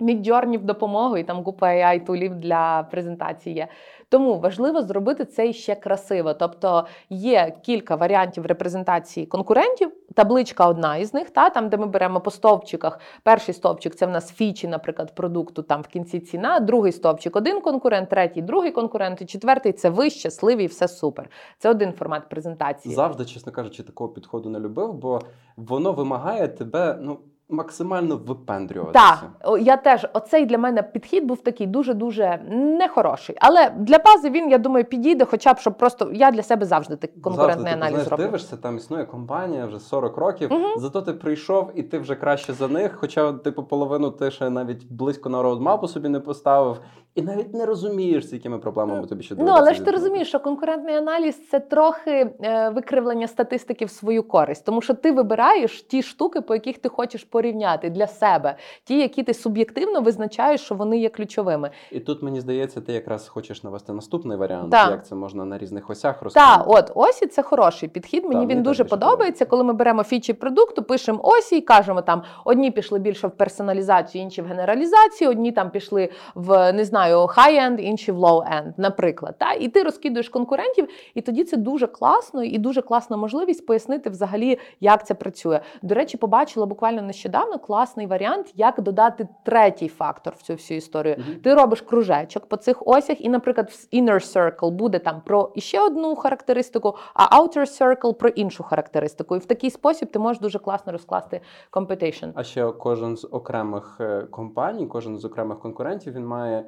Midjourney в допомогу, і там купа AI тулів для презентації є. Тому важливо зробити це ще красиво. Тобто є кілька варіантів репрезентації конкурентів. Табличка одна із них, та там, де ми беремо по стовпчиках. Перший стовпчик це в нас фічі, наприклад, продукту. Там в кінці ціна. Другий стовпчик один конкурент, третій другий конкурент, і четвертий це ви щасливі, і все супер. Це один формат презентації. Завжди, чесно кажучи, такого підходу не любив, бо воно вимагає тебе ну, максимально випендрюватися. Так, я теж оцей для мене підхід був такий дуже дуже нехороший. Але для бази він, я думаю, підійде, хоча б щоб просто я для себе завжди такий конкурентний Завжди, типу, аналіз знаєш, роблю. дивишся, там існує компанія вже 40 років. Мгм. Зато ти прийшов і ти вже краще за них. Хоча, типу, половину ти ще навіть близько на роудмапу собі не поставив, і навіть не розумієш, з якими проблемами тобі ще Ну, але ж ти розумієш, що конкурентний аналіз це трохи е, викривлення статистики в свою користь, тому що ти вибираєш ті штуки, по яких ти хочеш порівняти для себе, ті, які ти суб'єктивно визначаєш, що вони є ключовими. І тут мені здається, ти якраз хочеш навести наступний варіант, Так. як це можна на різних осях Так, розповісти. от осі це хороший підхід. Мені Так, він мені дуже подобається, коли ми беремо фічі продукту, пишемо осі і кажемо там: одні пішли більше в персоналізацію, інші в генералізацію, одні там пішли в не знаю high-end, інші в low-end, наприклад. Та? І ти розкидуєш конкурентів, і тоді це дуже класно і дуже класна можливість пояснити взагалі, як це працює. До речі, побачила буквально нещодавно класний варіант, як додати третій фактор в цю всю історію. Мгм. Ти робиш кружечок по цих осях, і, наприклад, в inner circle буде там про іще одну характеристику, а outer circle про іншу характеристику. І в такий спосіб ти можеш дуже класно розкласти competition. А ще кожен з окремих е, компаній, кожен з окремих конкурентів, він має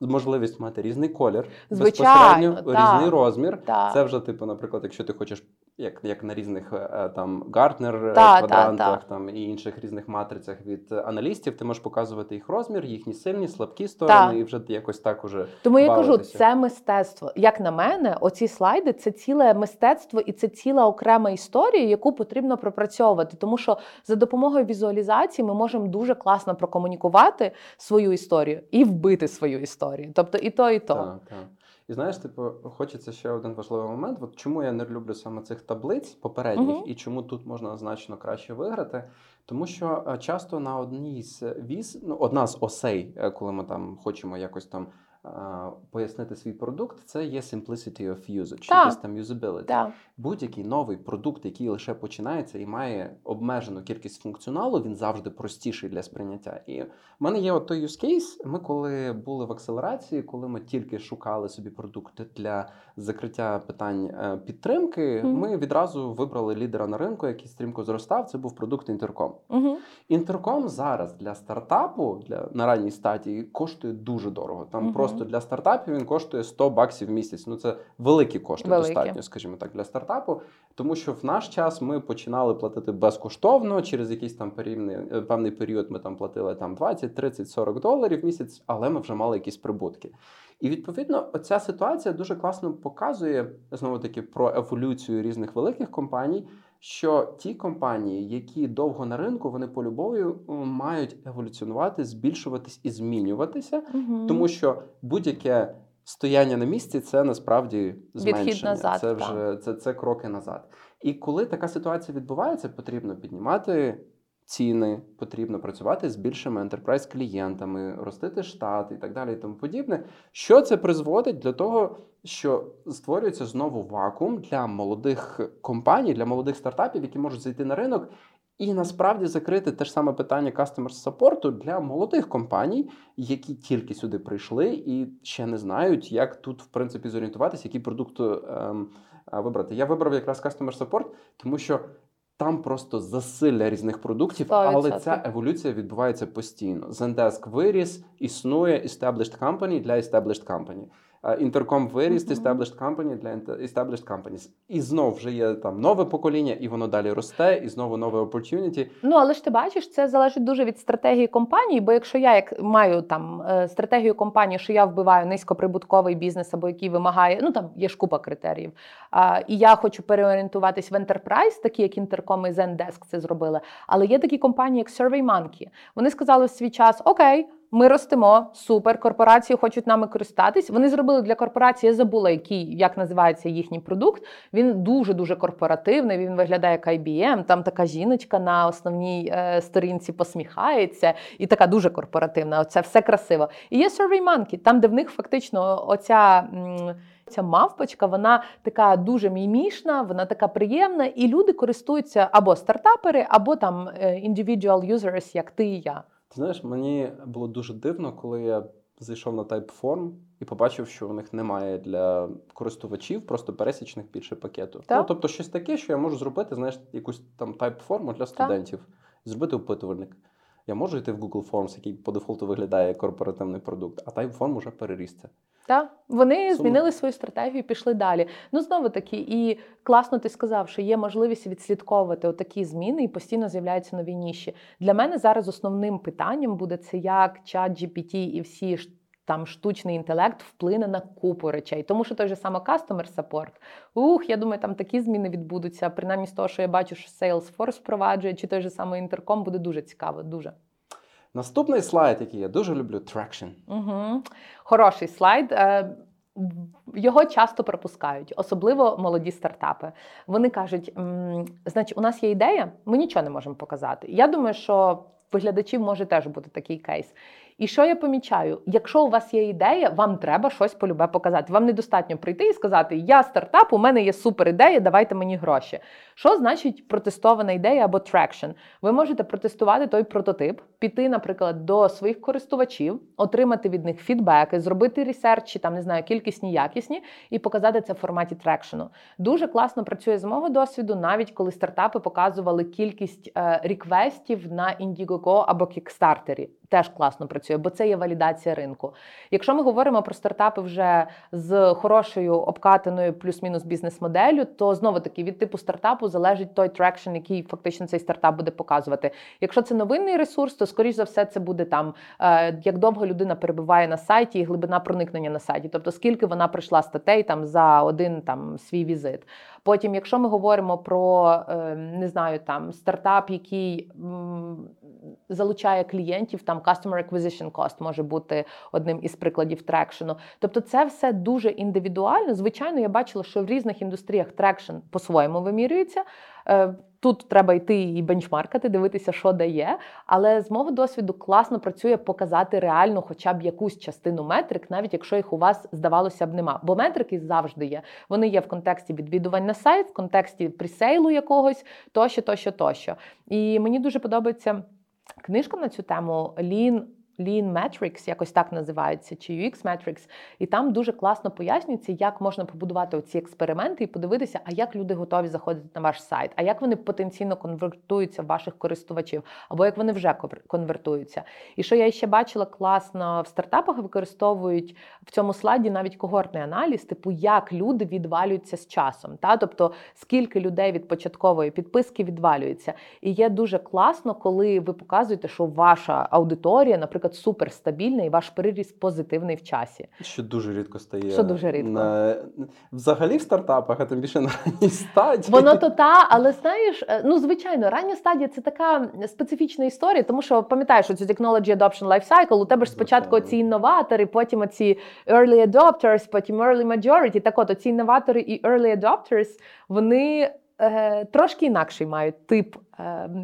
можливість мати різний колір, Звичайно, безпосередньо так. різний розмір. Так. Це вже, типу, наприклад, якщо ти хочеш як як на різних е, там Гартнер та, квадрантах та, та. там і інших різних матрицях від аналістів, ти можеш показувати їх розмір, їхні сильні, слабкі сторони, та. і вже якось так уже тому я кажу, це мистецтво. Як на мене, оці слайди це ціле мистецтво і це ціла окрема історія, яку потрібно пропрацьовувати. Тому що за допомогою візуалізації ми можемо дуже класно прокомунікувати свою історію і вбити свою історію. Тобто і то, і то. Так, так. І знаєш, типу, хочеться ще один важливий момент. От чому я не люблю саме цих таблиць попередніх, uh-huh. і чому тут можна значно краще виграти? Тому що е, часто на одній з віз, ну одна з осей, е, коли ми там хочемо якось там пояснити свій продукт, це є simplicity of usage, так. якийсь там usability. Так. Будь-який новий продукт, який лише починається і має обмежену кількість функціоналу, він завжди простіший для сприйняття. І в мене є от той use case, Ми коли були в акселерації, коли ми тільки шукали собі продукти для закриття питань е, підтримки, mm-hmm. ми відразу вибрали лідера на ринку, який стрімко зростав. Це був продукт інтерком. Mm-hmm. Інтерком зараз для стартапу для на ранній стадії коштує дуже дорого. Там mm-hmm. Просто для стартапів він коштує 100 баксів в місяць. Ну це великі кошти, великі. достатньо, скажімо так, для стартапу. Тому що в наш час ми починали платити безкоштовно через якийсь там е, певний період. Ми там платили там 20, 30, 40 доларів в місяць, але ми вже мали якісь прибутки. І відповідно, ця ситуація дуже класно показує знову таки про еволюцію різних великих компаній. Що ті компанії, які довго на ринку, вони по любові мають еволюціонувати, збільшуватись і змінюватися, угу. тому що будь-яке стояння на місці це насправді зменшення. Відхід назад, це вже це, це кроки назад. І коли така ситуація відбувається, потрібно піднімати ціни, потрібно працювати з більшими ентерпрайз клієнтами, ростити штат і так далі, і тому подібне. Що це призводить для того, що створюється знову вакуум для молодих компаній, для молодих стартапів, які можуть зайти на ринок. І насправді закрити те ж саме питання customer саппорту для молодих компаній, які тільки сюди прийшли і ще не знають, як тут в принципі зорієнтуватися, який продукт ем, вибрати. Я вибрав якраз customer support, тому що там просто засилля різних продуктів, 100%. але ця еволюція відбувається постійно. Zendesk виріс, існує established company для established company. Інтерком виріс, mm-hmm. established company для established companies. І знов вже є там нове покоління, і воно далі росте, і знову нове opportunity. Ну але ж ти бачиш, це залежить дуже від стратегії компанії. Бо якщо я як маю там е, стратегію компанії, що я вбиваю низькоприбутковий бізнес, або який вимагає, ну там є ж купа критеріїв. А, І я хочу переорієнтуватись в enterprise, такі як Intercom і Zendesk це зробили. Але є такі компанії, як SurveyMonkey. Вони сказали в свій час: Окей. Ми ростемо супер, корпорації хочуть нами користатись. Вони зробили для корпорації. Я забула, який як називається їхній продукт. Він дуже дуже корпоративний. Він виглядає як IBM. Там така жіночка на основній е, сторінці посміхається, і така дуже корпоративна. Оце все красиво. І є SurveyMonkey, там, де в них фактично оця. Ця мавпочка, вона така дуже мімішна, вона така приємна, і люди користуються або стартапери, або там е, individual users, як ти і я. Ти знаєш, мені було дуже дивно, коли я зайшов на Typeform і побачив, що у них немає для користувачів просто пересічних більше пакету. Так? Ну тобто, щось таке, що я можу зробити, знаєш, якусь там Typeform для студентів, так. зробити опитувальник. Я можу йти в Google Forms, який по дефолту виглядає як корпоративний продукт, а Typeform уже переріс це. Так, вони Сумно. змінили свою стратегію, пішли далі. Ну знову таки, і класно ти сказав, що є можливість відслідковувати такі зміни і постійно з'являються нові ніші. Для мене зараз основним питанням буде це як чат GPT і всі там штучний інтелект вплине на купу речей. Тому що той же саме Customer Support, ух, я думаю, там такі зміни відбудуться. Принаймні з того, що я бачу, що Salesforce впроваджує, чи той же самий Intercom, буде дуже цікаво. Дуже. Наступний слайд, який я дуже люблю, traction. Угу. Хороший слайд. Е, його часто пропускають, особливо молоді стартапи. Вони кажуть: значить, у нас є ідея, ми нічого не можемо показати. Я думаю, що виглядачів може теж бути такий кейс. І що я помічаю? Якщо у вас є ідея, вам треба щось полюбе показати. Вам недостатньо прийти і сказати: Я стартап, у мене є супер ідея, давайте мені гроші. Що значить протестована ідея або traction? Ви можете протестувати той прототип, піти, наприклад, до своїх користувачів, отримати від них фідбеки, зробити research і, там не знаю, кількісні, якісні, і показати це в форматі traction у. Дуже класно працює з мого досвіду, навіть коли стартапи показували кількість е, request ів на Indiegogo або Kickstarter теж класно працює, бо це є валідація ринку. Якщо ми говоримо про стартапи вже з хорошою обкатаною плюс-мінус бізнес-моделлю, то знову таки від типу стартапу залежить той traction, який фактично цей стартап буде показувати. Якщо це новинний ресурс, то скоріш за все це буде там е, як довго людина перебуває на сайті і глибина проникнення на сайті, тобто скільки вона пройшла статей там за один там свій візит. Потім, якщо ми говоримо про е, не знаю, там стартап, який залучає клієнтів, там Customer Acquisition Cost може бути одним із прикладів traction у. Тобто, це все дуже індивідуально. Звичайно, я бачила, що в різних індустріях traction по-своєму вимірюється. Тут треба йти і benchmark ати, дивитися, що дає. Але з мого досвіду класно працює показати реально, хоча б якусь частину метрик, навіть якщо їх у вас здавалося б нема. Бо метрики завжди є. Вони є в контексті відвідувань на сайт, в контексті пресейлу якогось, тощо, тощо, тощо. І мені дуже подобається книжка на цю тему Lean Lean Metrics, якось так називається, чи UX Metrics, і там дуже класно пояснюється, як можна побудувати ці експерименти і подивитися, а як люди готові заходити на ваш сайт, а як вони потенційно конвертуються в ваших користувачів, або як вони вже конвертуються. І що я ще бачила класно в стартапах, використовують в цьому слайді навіть когортний аналіз, типу як люди відвалюються з часом, та тобто скільки людей від початкової підписки відвалюється. І є дуже класно, коли ви показуєте, що ваша аудиторія, наприклад наприклад, суперстабільний і ваш приріст позитивний в часі. Що дуже рідко стає. Що дуже рідко. На... Взагалі в стартапах, а тим більше на ранній стадії. Воно то та, але знаєш, е, ну звичайно, рання стадія це така специфічна історія, тому що пам'ятаєш, що цю Technology Adoption Life Cycle, у тебе ж спочатку ці інноватори, потім оці early adopters, потім early majority. Так от, оці інноватори і early adopters, вони е, трошки інакший мають тип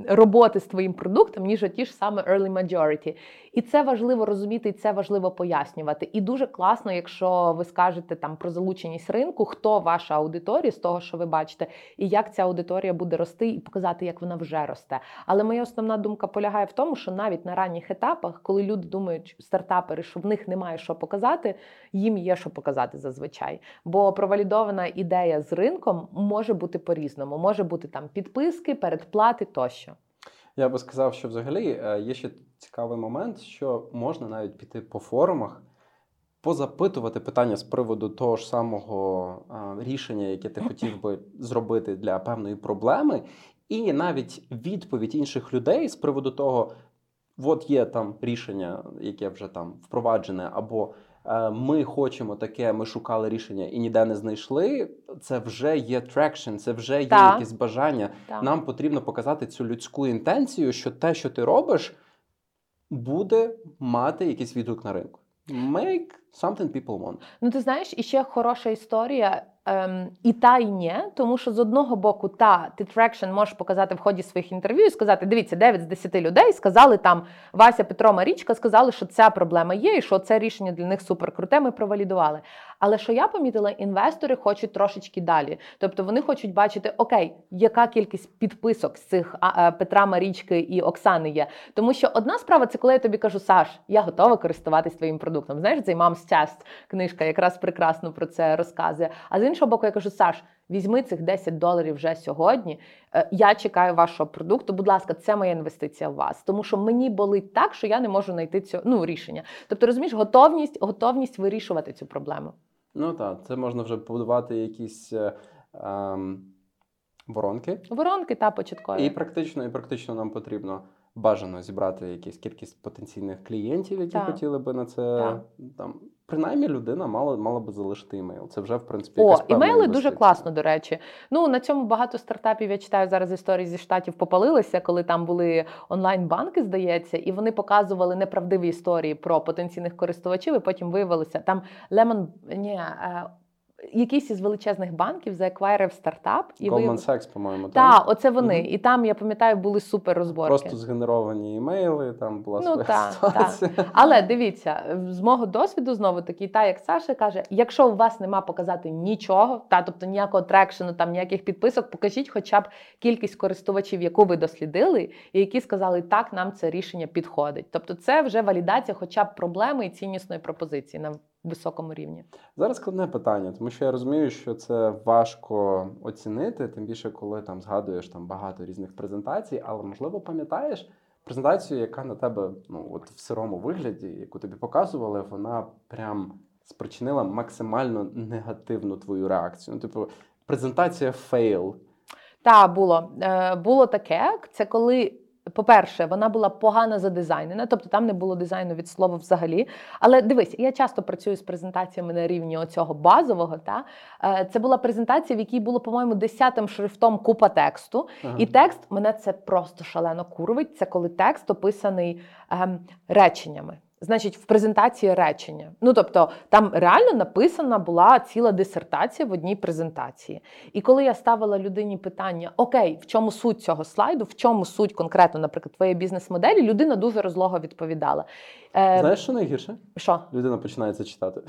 роботи з твоїм продуктом, ніж ті ж саме early majority. І це важливо розуміти, і це важливо пояснювати. І дуже класно, якщо ви скажете там про залученість ринку, хто ваша аудиторія з того, що ви бачите, і як ця аудиторія буде рости, і показати, як вона вже росте. Але моя основна думка полягає в тому, що навіть на ранніх етапах, коли люди думають, стартапери, що в них немає що показати, їм є що показати зазвичай. Бо провалідована ідея з ринком може бути по-різному, може бути там підписки, передплати тощо. Я би сказав, що взагалі е, є ще цікавий момент, що можна навіть піти по форумах, позапитувати питання з приводу того ж самого рішення, яке ти хотів би зробити для певної проблеми, і навіть відповідь інших людей з приводу того, от є там рішення, яке вже там впроваджене, або Е, ми хочемо таке, ми шукали рішення і ніде не знайшли. Це вже є traction, це вже є да. якісь бажання. Да. Нам потрібно показати цю людську інтенцію, що те, що ти робиш, буде мати якийсь відгук на ринку. Make something people want. Ну ти знаєш, і ще хороша історія. Ем, І та і ні, тому що з одного боку, та ти traction можеш показати в ході своїх інтерв'ю і сказати: дивіться, 9 з 10 людей сказали там Вася Петро Марічка, сказали, що ця проблема є, і що це рішення для них суперкруте. Ми провалідували. Але що я помітила, інвестори хочуть трошечки далі. Тобто вони хочуть бачити, окей, яка кількість підписок з цих а, Петра Марічки і Оксани є. Тому що одна справа це коли я тобі кажу, Саш, я готова користуватись твоїм продуктом. Знаєш, цей Mom's Chest книжка якраз прекрасно про це розказує. А з іншого боку, я кажу, Саш. Візьми цих 10 доларів вже сьогодні. Е, я чекаю вашого продукту. Будь ласка, це моя інвестиція в вас, тому що мені болить так, що я не можу знайти цього ну, рішення. Тобто, розумієш, готовність, готовність вирішувати цю проблему. Ну так, це можна вже побудувати якісь е, ем, воронки. Воронки та початкові. І практично, і практично нам потрібно бажано зібрати якусь кількість потенційних клієнтів, які так. хотіли би на це так. там. Принаймні людина мала мала би залишити імейл. Це вже в принципі О, імейли дуже класно. До речі, ну на цьому багато стартапів я читаю зараз історії зі штатів попалилися, коли там були онлайн-банки, здається, і вони показували неправдиві історії про потенційних користувачів. і Потім виявилося там Lemon, ні, е, якийсь із величезних банків заеквайрив стартап і Goldman Sachs, по-моєму. Так, оце вони. Mm-hmm. І там, я пам'ятаю, були супер розборки. Просто згенеровані імейли, там була ну, та, ситуація. Та. [laughs] Але дивіться, з мого досвіду знову таки, та як Саша каже, якщо у вас нема показати нічого, та тобто ніякого трекшену, там ніяких підписок, покажіть хоча б кількість користувачів, яку ви дослідили, і які сказали, так, нам це рішення підходить. Тобто, це вже валідація, хоча б проблеми і ціннісної пропозиції на високому рівні. Зараз складне питання, тому що я розумію, що це важко оцінити, тим більше, коли там згадуєш там багато різних презентацій, але можливо пам'ятаєш презентацію, яка на тебе ну, от в сирому вигляді, яку тобі показували, вона прям спричинила максимально негативну твою реакцію. Ну, типу, презентація fail. Так, було. Е, було таке. Це коли. По-перше, вона була погано задизайнена, тобто там не було дизайну від слова взагалі. Але дивись, я часто працюю з презентаціями на рівні оцього базового. Та Е, це була презентація, в якій було, по-моєму, десятим шрифтом купа тексту. Ага. І текст мене це просто шалено курвить. Це коли текст описаний ем, реченнями. Значить, в презентації речення. Ну тобто, там реально написана була ціла дисертація в одній презентації. І коли я ставила людині питання: Окей, в чому суть цього слайду, в чому суть конкретно, наприклад, твоєї бізнес-моделі, людина дуже розлого відповідала. Е, Знаєш, що найгірше? що? Людина починає це читати.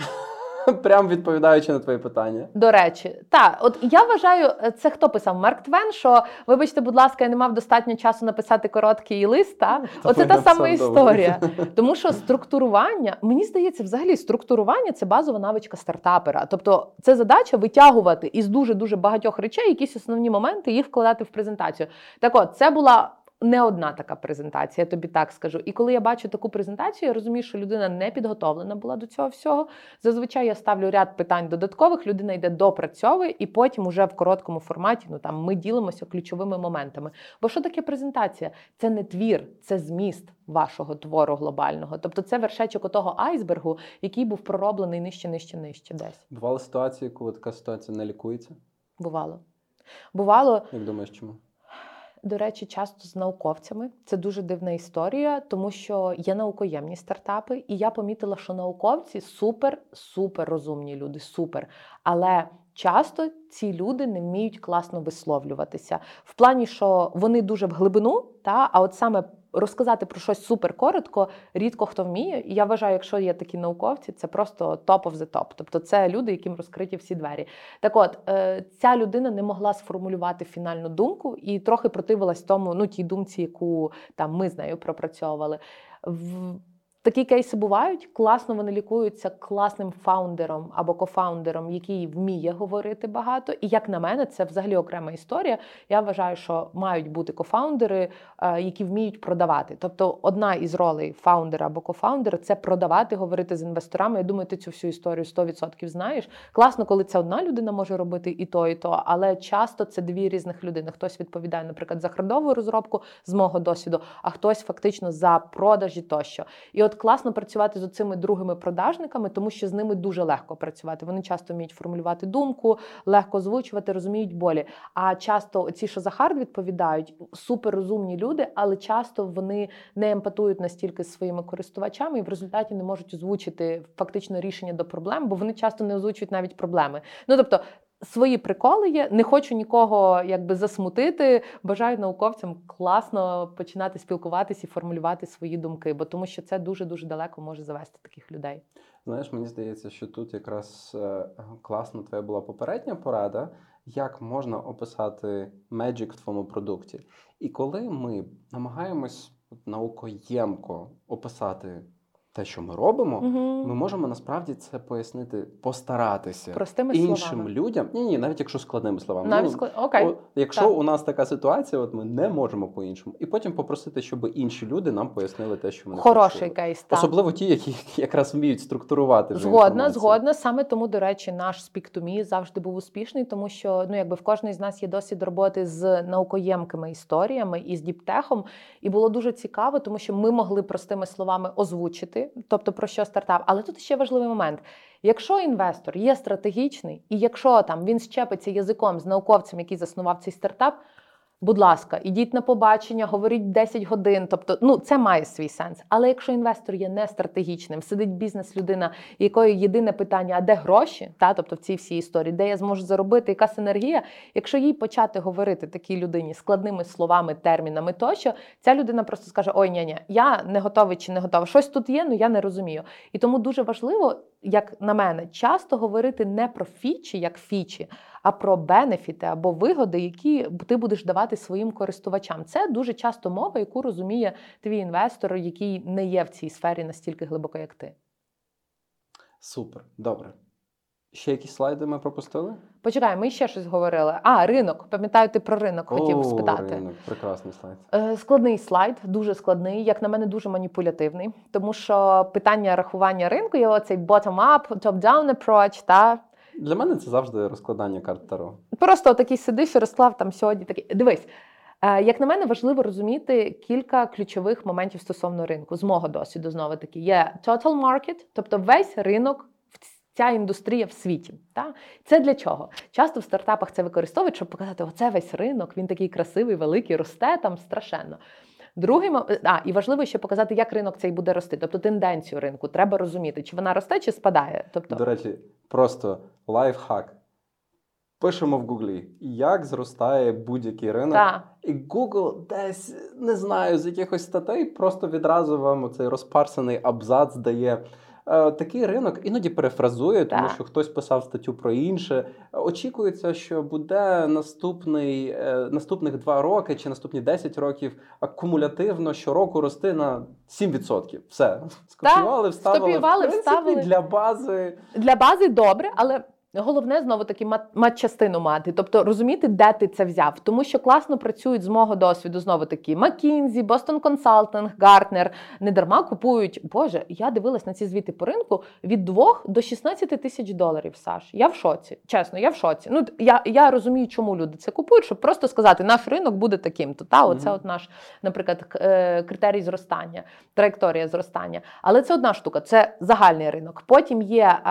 [laughs] Прям відповідаючи на твої питання. До речі, так, от я вважаю, е, це хто писав Марк Твен, що вибачте, будь ласка, я не мав достатньо часу написати короткий лист. Та? Оце та сама історія. [laughs] Тому що структурування, мені здається, взагалі структурування це базова навичка стартапера. Тобто, це задача витягувати із дуже дуже багатьох речей якісь основні моменти, їх вкладати в презентацію. Так от, це була. Не одна така презентація, я тобі так скажу. І коли я бачу таку презентацію, я розумію, що людина не підготовлена була до цього всього. Зазвичай я ставлю ряд питань додаткових, людина йде допрацьовує, і потім уже в короткому форматі ну там ми ділимося ключовими моментами. Бо що таке презентація? Це не твір, це зміст вашого твору глобального. Тобто це вершечок отого айсбергу, який був пророблений нижче, нижче, нижче десь. Бували ситуації, коли така ситуація не лікується. Бувало. Бувало, Як думаєш, чому? До речі, часто з науковцями це дуже дивна історія, тому що є наукоємні стартапи, і я помітила, що науковці супер, супер розумні люди, супер. Але часто ці люди не вміють класно висловлюватися в плані, що вони дуже в глибину, та а от саме розказати про щось супер коротко, рідко хто вміє. І я вважаю, якщо є такі науковці, це просто топ of the top. Тобто це люди, яким розкриті всі двері. Так от, е, ця людина не могла сформулювати фінальну думку і трохи противилась тому, ну тій думці, яку там ми з нею пропрацьовували. Такі кейси бувають. Класно вони лікуються класним фаундером або кофаундером, який вміє говорити багато. І як на мене, це взагалі окрема історія. Я вважаю, що мають бути кофаундери, е, які вміють продавати. Тобто, одна із ролей фаундера або кофаундера це продавати, говорити з інвесторами. Я думаю, ти цю всю історію 100% знаєш. Класно, коли це одна людина може робити і то, і то, але часто це дві різних людини. Хтось відповідає, наприклад, за хардову розробку з мого досвіду, а хтось фактично за продажі тощо. І от класно працювати з цими другими продажниками, тому що з ними дуже легко працювати. Вони часто вміють формулювати думку, легко озвучувати, розуміють болі. А часто ці, що за hard відповідають, суперрозумні люди, але часто вони не empath ують настільки з своїми користувачами і в результаті не можуть озвучити фактично рішення до проблем, бо вони часто не озвучують навіть проблеми. Ну тобто. Свої приколи є, не хочу нікого якби засмутити. Бажаю науковцям класно починати спілкуватися і формулювати свої думки, бо тому що це дуже дуже далеко може завести таких людей. Знаєш, мені здається, що тут якраз е, класна твоя була попередня порада, як можна описати Magic в твоєму продукті. І коли ми намагаємось наукоємко описати те, що ми робимо, Угу. ми можемо насправді це пояснити, постаратися Простими іншим словами. людям. Ні, ні, навіть якщо складними словами. Навіть Ну, склад... Окей. От, якщо Так. у нас така ситуація, от ми не можемо по-іншому, і потім попросити, щоб інші люди нам пояснили те, що вони Хороший почули. кейс. Так. Особливо ті, які якраз вміють структурувати вже Згодна, інформацію. згодна. Саме тому, до речі, наш to завжди був успішний, тому що ну, якби в кожної з нас є досвід роботи з наукоємкими історіями і з діптехом. І було дуже цікаво, тому що ми могли простими словами озвучити, тобто про що стартап. Але тут ще важливий момент. Якщо інвестор є стратегічний, і якщо там він щепиться язиком з науковцем, який заснував цей стартап. Будь ласка, ідіть на побачення, говоріть 10 годин. Тобто, ну це має свій сенс. Але якщо інвестор є не стратегічним, сидить бізнес-людина, якої єдине питання, а де гроші, та тобто в цій всій історії, де я зможу заробити, яка синергія, якщо їй почати говорити такій людині складними словами, термінами тощо, ця людина просто скаже: Ой, ні, ні, я не готовий чи не готова. Щось тут є, ну я не розумію. І тому дуже важливо, як на мене, часто говорити не про фічі, як фічі, а про бенефіти або вигоди, які ти будеш давати своїм користувачам. Це дуже часто мова, яку розуміє твій інвестор, який не є в цій сфері настільки глибоко, як ти. Супер, добре. Ще якісь слайди ми пропустили? Почекай, ми ще щось говорили. А, ринок. Пам'ятаю, ти про ринок хотів О, спитати. Ринок. Прекрасний слайд. Е, Складний слайд, дуже складний, як на мене, дуже маніпулятивний, тому що питання рахування ринку є оцей bottom-up, top-down approach, та Для мене це завжди розкладання карт Таро. просто такий сидиш і розклав там сьогодні. Такий дивись. е, Як на мене, важливо розуміти кілька ключових моментів стосовно ринку. З мого досвіду знову таки є total market, тобто весь ринок, ця індустрія в світі. Та? Це для чого? Часто в стартапах це використовують, щоб показати, оце весь ринок, він такий красивий, великий, росте там страшенно. Другий мо- а, і важливо ще показати, як ринок цей буде рости, тобто тенденцію ринку. Треба розуміти, чи вона росте, чи спадає. Тобто, До речі, просто лайфхак. Пишемо в Гуглі, як зростає будь-який ринок. да. І Google десь не знаю з якихось статей, просто відразу вам цей розпарсений абзац дає. Е, Такий ринок іноді перефразує, тому Так. що хтось писав статтю про інше. Очікується, що буде наступний е, наступних два роки чи наступні 10 років акумулятивно щороку рости на 7%. Все [laughs] скопіювали, вставили скопіювали, в принципі, вставили. для бази. Для бази добре, але головне знову таки мат- матчастину мати, тобто розуміти, де ти це взяв. Тому що класно працюють з мого досвіду знову таки McKinsey, Boston Consulting, Gartner. Не дарма купують. Боже, я дивилась на ці звіти по ринку від 2 до 16 тисяч доларів. Саш, я в шоці. Чесно, я в шоці. Ну я, я розумію, чому люди це купують, щоб просто сказати, наш ринок буде таким. То та оце Мгм. от наш, наприклад, е, критерій зростання, траєкторія зростання. Але це одна штука, це загальний ринок. Потім є е,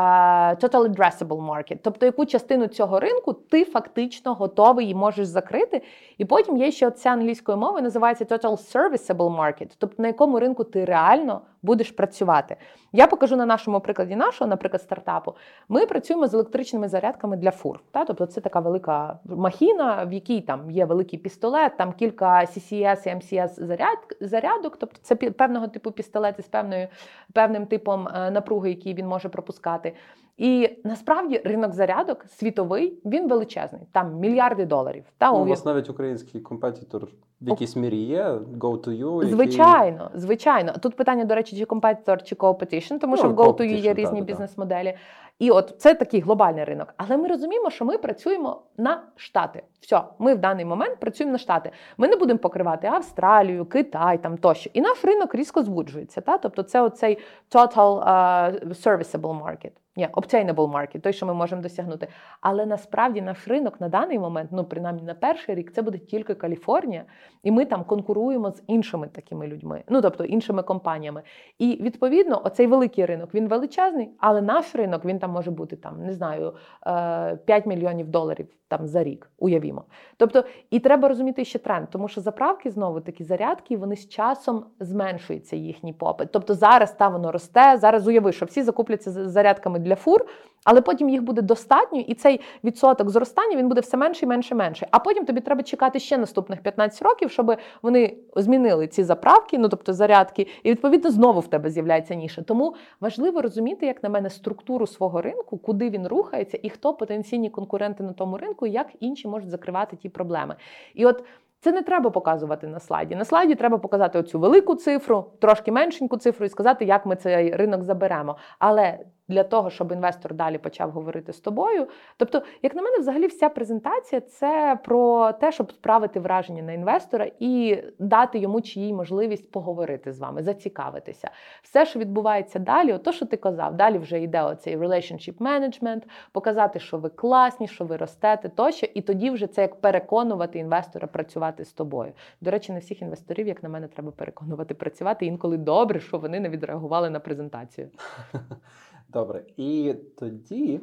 total addressable market, тобто яку частину цього ринку ти фактично готовий і можеш закрити. І потім є ще ця англійською мовою, називається total serviceable market, тобто на якому ринку ти реально будеш працювати. Я покажу на нашому прикладі нашого, наприклад, стартапу. Ми працюємо з електричними зарядками для фур. Та? Тобто це така велика махіна, в якій там є великий пістолет, там кілька CCS і MCS заряд, зарядок. Тобто це певного типу пістолети з певною, певним типом е, напруги, який він може пропускати. І насправді ринок зарядок світовий, він величезний, там мільярди доларів. Та, Ну, у вас навіть український компетитор в якійсь мірі є, Go2U, який... Звичайно, звичайно. Тут питання, до речі, чи компетитор, чи competition, тому Ну, що в GoTo є різні да-да-да. бізнес-моделі. І от це такий глобальний ринок. Але ми розуміємо, що ми працюємо на штати. Все, ми в даний момент працюємо на штати. Ми не будемо покривати Австралію, Китай там тощо. І наш ринок різко звуджується. Та? Тобто це оцей total uh, serviceable market. Ні, obtainable market, той, що ми можемо досягнути. Але насправді наш ринок на даний момент, ну принаймні на перший рік, це буде тільки Каліфорнія, і ми там конкуруємо з іншими такими людьми, ну тобто іншими компаніями. І відповідно, оцей великий ринок він величезний, але наш ринок він там може бути там, не знаю, е, 5 мільйонів доларів там за рік. Уявімо. Тобто, і треба розуміти ще тренд, тому що заправки знову такі зарядки, вони з часом зменшується їхній попит. Тобто зараз та воно росте. Зараз уяви, що всі закупляться зарядками для фур, але потім їх буде достатньо, і цей відсоток зростання він буде все менше і менше і менше. А потім тобі треба чекати ще наступних 15 років, щоб вони змінили ці заправки, ну тобто зарядки, і відповідно знову в тебе з'являється ніша. Тому важливо розуміти, як на мене, структуру свого ринку, куди він рухається, і хто потенційні конкуренти на тому ринку, і як інші можуть закривати ті проблеми. І от. Це не треба показувати на слайді. На слайді треба показати оцю велику цифру, трошки меншеньку цифру і сказати, як ми цей ринок заберемо. Але для того, щоб інвестор далі почав говорити з тобою. Тобто, як на мене, взагалі вся презентація це про те, щоб справити враження на інвестора і дати йому чи їй можливість поговорити з вами, зацікавитися. Все, що відбувається далі, ото, що ти казав, далі вже йде оцей relationship management, показати, що ви класні, що ви ростете, тощо, і тоді вже це як переконувати інвестора працювати з тобою. До речі, не всіх інвесторів, як на мене, треба переконувати працювати. Інколи добре, що вони не відреагували на презентацію. [laughs] Добре. І тоді,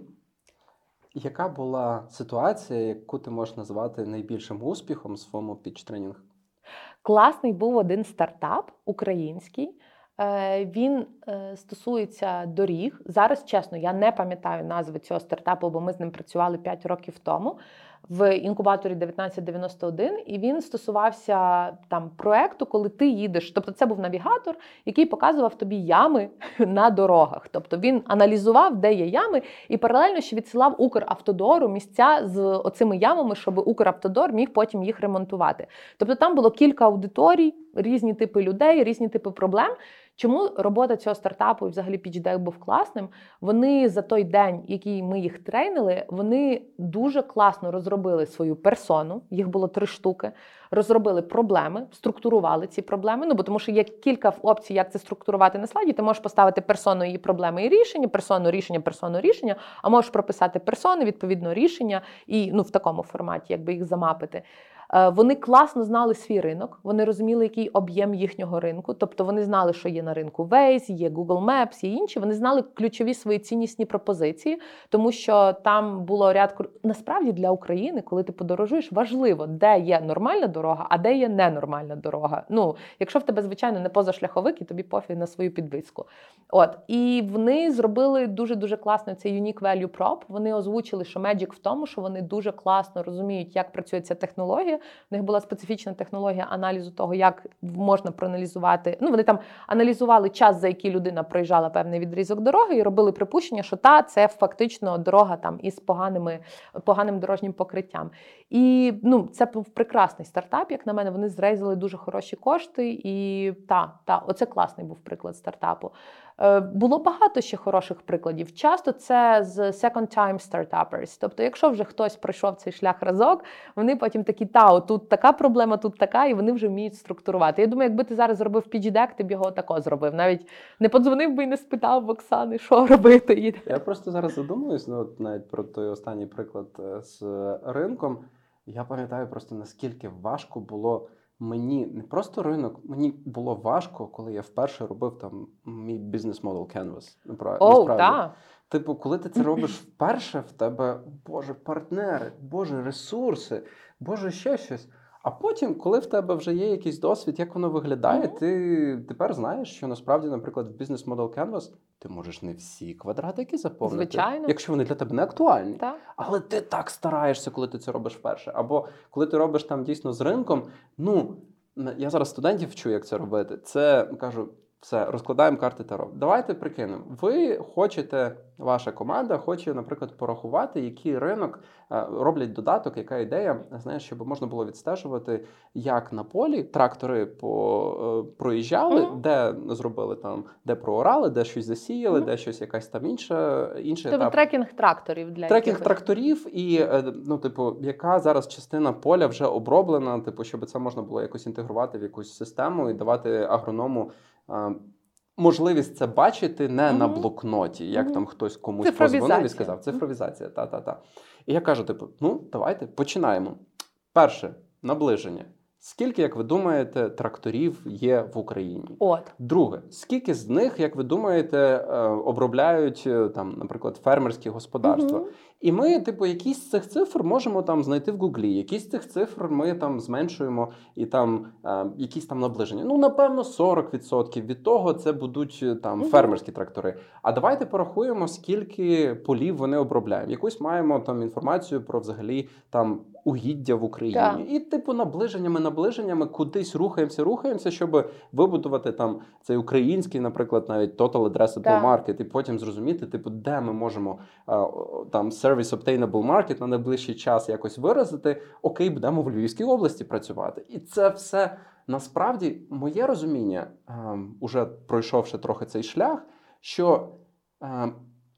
яка була ситуація, яку ти можеш назвати найбільшим успіхом в своєму пічтренінг? Класний був один стартап український. Е, Він е, стосується доріг. Зараз, чесно, я не пам'ятаю назви цього стартапу, бо ми з ним працювали 5 років тому в інкубаторі 1991, і він стосувався там проекту, коли ти їдеш. Тобто, це був навігатор, який показував тобі ями [laughs] на дорогах. Тобто він аналізував, де є ями, і паралельно ще відсилав Укравтодору місця з оцими ямами, щоб Укравтодор міг потім їх ремонтувати. Тобто там було кілька аудиторій, різні типи людей, різні типи проблем. Чому робота цього стартапу і взагалі PitchDeck був класним? Вони за той день, який ми їх тренили, вони дуже класно розробили свою персону. Їх було три штуки. Розробили проблеми, структурували ці проблеми. Ну бо тому, що є кілька опцій, як це структурувати на слайді. Ти можеш поставити персону її проблеми і рішення, персону рішення, персону рішення, а можеш прописати персони, відповідно рішення, і ну в такому форматі, якби їх замапити. Е, вони класно знали свій ринок, вони розуміли, який об'єм їхнього ринку. Тобто вони знали, що є на ринку Waze, є Google Maps, є інші. Вони знали ключові свої ціннісні пропозиції, тому що там було ряд насправді для України, коли ти подорожуєш, важливо, де є нормальна дорога, а де є ненормальна дорога. Ну, якщо в тебе, звичайно, не позашляховик, і тобі пофіг на свою підвиску. От і вони зробили дуже дуже класно цей Unique Value Prop. Вони озвучили, що Magic в тому, що вони дуже класно розуміють, як працює ця технологія. В них була специфічна технологія аналізу того, як можна проаналізувати. Ну, вони там аналізували час, за який людина проїжджала певний відрізок дороги, і робили припущення, що та це фактично дорога там із поганими поганим дорожнім покриттям. І ну, це був прекрасний стартап. Як на мене, вони зрейзали дуже хороші кошти. І та, та, оце класний був приклад стартапу. Е, було багато ще хороших прикладів. Часто це з second-time startuppers. Тобто, якщо вже хтось пройшов цей шлях разок, вони потім такі, та, тут така проблема, тут така, і вони вже вміють структурувати. Я думаю, якби ти зараз зробив PG-Deck, ти б його тако зробив. Навіть не подзвонив би і не спитав в Оксани, що [laughs] робити. Я просто зараз задумуюсь, ну, навіть про той останній приклад е, з ринком. Я пам'ятаю просто наскільки важко було мені не просто ринок, мені було важко, коли я вперше робив там мій бізнес модел Canvas. О, да. Типу, коли ти це робиш вперше, в тебе боже партнери, боже ресурси, боже ще щось. А потім, коли в тебе вже є якийсь досвід, як воно виглядає, mm-hmm. ти тепер знаєш, що насправді, наприклад, в бізнес Model Canvas ти можеш не всі квадратики заповнити, Звичайно. якщо вони для тебе не актуальні. Так. Але ти так стараєшся, коли ти це робиш вперше. Або коли ти робиш там дійсно з ринком. Ну я зараз студентів вчу, як це робити. Це кажу. Все, розкладаємо карти Таро. Давайте прикинемо. Ви хочете, ваша команда хоче, наприклад, порахувати, який ринок е, роблять додаток, яка ідея, знаєш, щоб можна було відстежувати, як на полі трактори по, е, проїжджали, mm-hmm. де зробили там, де проорали, де щось засіяли, mm-hmm. де щось якась там інша інша Тобто трекінг тракторів для трекінг тракторів, і е, ну, типу, яка зараз частина поля вже оброблена, типу, щоб це можна було якось інтегрувати в якусь систему і давати агроному можливість це бачити не угу. на блокноті, як угу. там хтось комусь позвонив і сказав. Цифровізація. Та-та-та. І я кажу: типу, ну, давайте починаємо. Перше наближення. Скільки, як ви думаєте, тракторів є в Україні? От друге, скільки з них, як ви думаєте, е, обробляють е, там, наприклад, фермерські господарства? Угу. І ми, типу, якісь з цих цифр можемо там знайти в Гуглі, якісь з цих цифр ми там зменшуємо і там е, якісь там наближення. Ну, напевно, 40% від того це будуть е, там угу. фермерські трактори. А давайте порахуємо, скільки полів вони обробляють. Якусь маємо там інформацію про взагалі там угіддя в Україні. Так. І, типу, наближеннями, наближеннями кудись рухаємося, рухаємося, щоб вибудувати там цей український, наприклад, навіть Total Addressable так. Market, і потім зрозуміти, типу, де ми можемо е, там Service Obtainable Market на найближчий час якось виразити, окей, будемо в Львівській області працювати. І це все насправді моє розуміння, ем, уже пройшовши трохи цей шлях, що ем,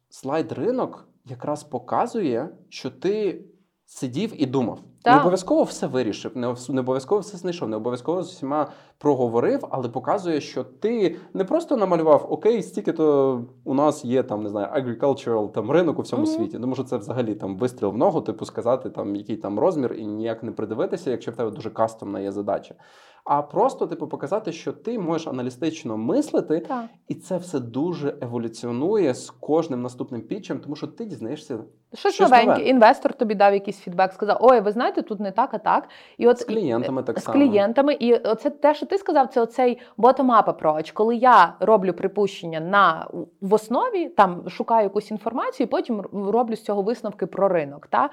слайд ринок якраз показує, що ти сидів і думав. Так. Не обов'язково все вирішив, не обов'язково все знайшов, не обов'язково з усіма проговорив, але показує, що ти не просто намалював окей, стільки то у нас є там, не знаю, agricultural там ринок у всьому mm-hmm. світі. Тому що це взагалі там вистріл в ногу, типу сказати, там який там розмір, і ніяк не придивитися, якщо в тебе дуже кастомна є задача. А просто, типу, показати, що ти можеш аналістично мислити, так. і це все дуже еволюціонує з кожним наступним пітчем, тому що ти дізнаєшся. Щось, щось новеньке. Нове. Інвестор тобі дав якийсь фідбек, сказав: Ой, ви знаєте, тут не так, а так. І от з клієнтами так з само. З клієнтами, і оце те, що ти сказав, це оцей bottom-up approach, коли я роблю припущення на в основі, там шукаю якусь інформацію, і потім роблю з цього висновки про ринок. Та?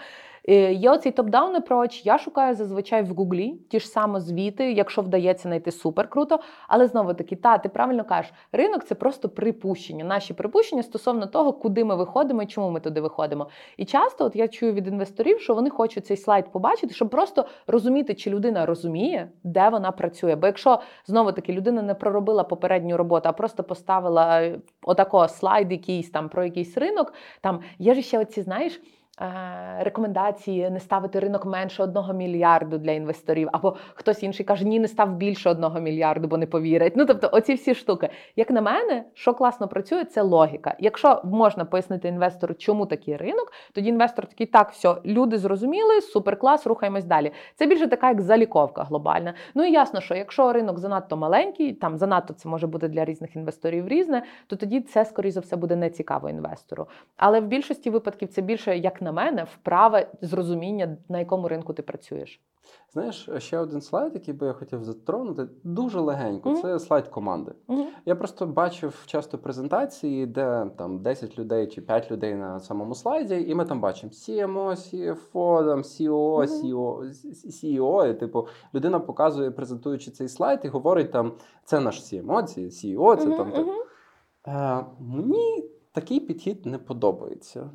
Е, Є оцей top-down approach, Я шукаю зазвичай в Гуглі ті ж саме звіти, якщо вдається знайти супер круто. Але знову таки, та ти правильно кажеш, ринок це просто припущення. Наші припущення стосовно того, куди ми виходимо і чому ми туди виходимо. І часто, от я чую від інвесторів, що вони хочуть цей слайд побачити, щоб просто розуміти, чи людина розуміє, де вона працює. Бо якщо знову таки людина не проробила попередню роботу, а просто поставила е, отако слайд, якийсь там про якийсь ринок, там є ж ще оці, знаєш. Е, рекомендації не ставити ринок менше одного мільярду для інвесторів, або хтось інший каже, ні, не став більше одного мільярду, бо не повірять. Ну тобто, оці всі штуки. Як на мене, що класно працює, це логіка. Якщо можна пояснити інвестору, чому такий ринок, тоді інвестор такий, так, все, люди зрозуміли, супер клас, рухаємось далі. Це більше така як заліковка глобальна. Ну і ясно, що якщо ринок занадто маленький, там занадто це може бути для різних інвесторів різне, то тоді це, скоріше за все, буде не цікаво інвестору. Але в більшості випадків це більше як на мене, вправа зрозуміння, на якому ринку ти працюєш. Знаєш, ще один слайд, який би я хотів затронути, дуже легенько. Мгм. Це слайд команди. Мгм. Я просто бачив часто презентації, де там 10 людей чи 5 людей на самому слайді, і ми там бачимо CMO, CFO, там CEO, CEO, CEO, і типу людина показує, презентуючи цей слайд, і говорить там: це наш CMO, це CEO, це Мгм, там. так. Е, мені такий підхід не подобається.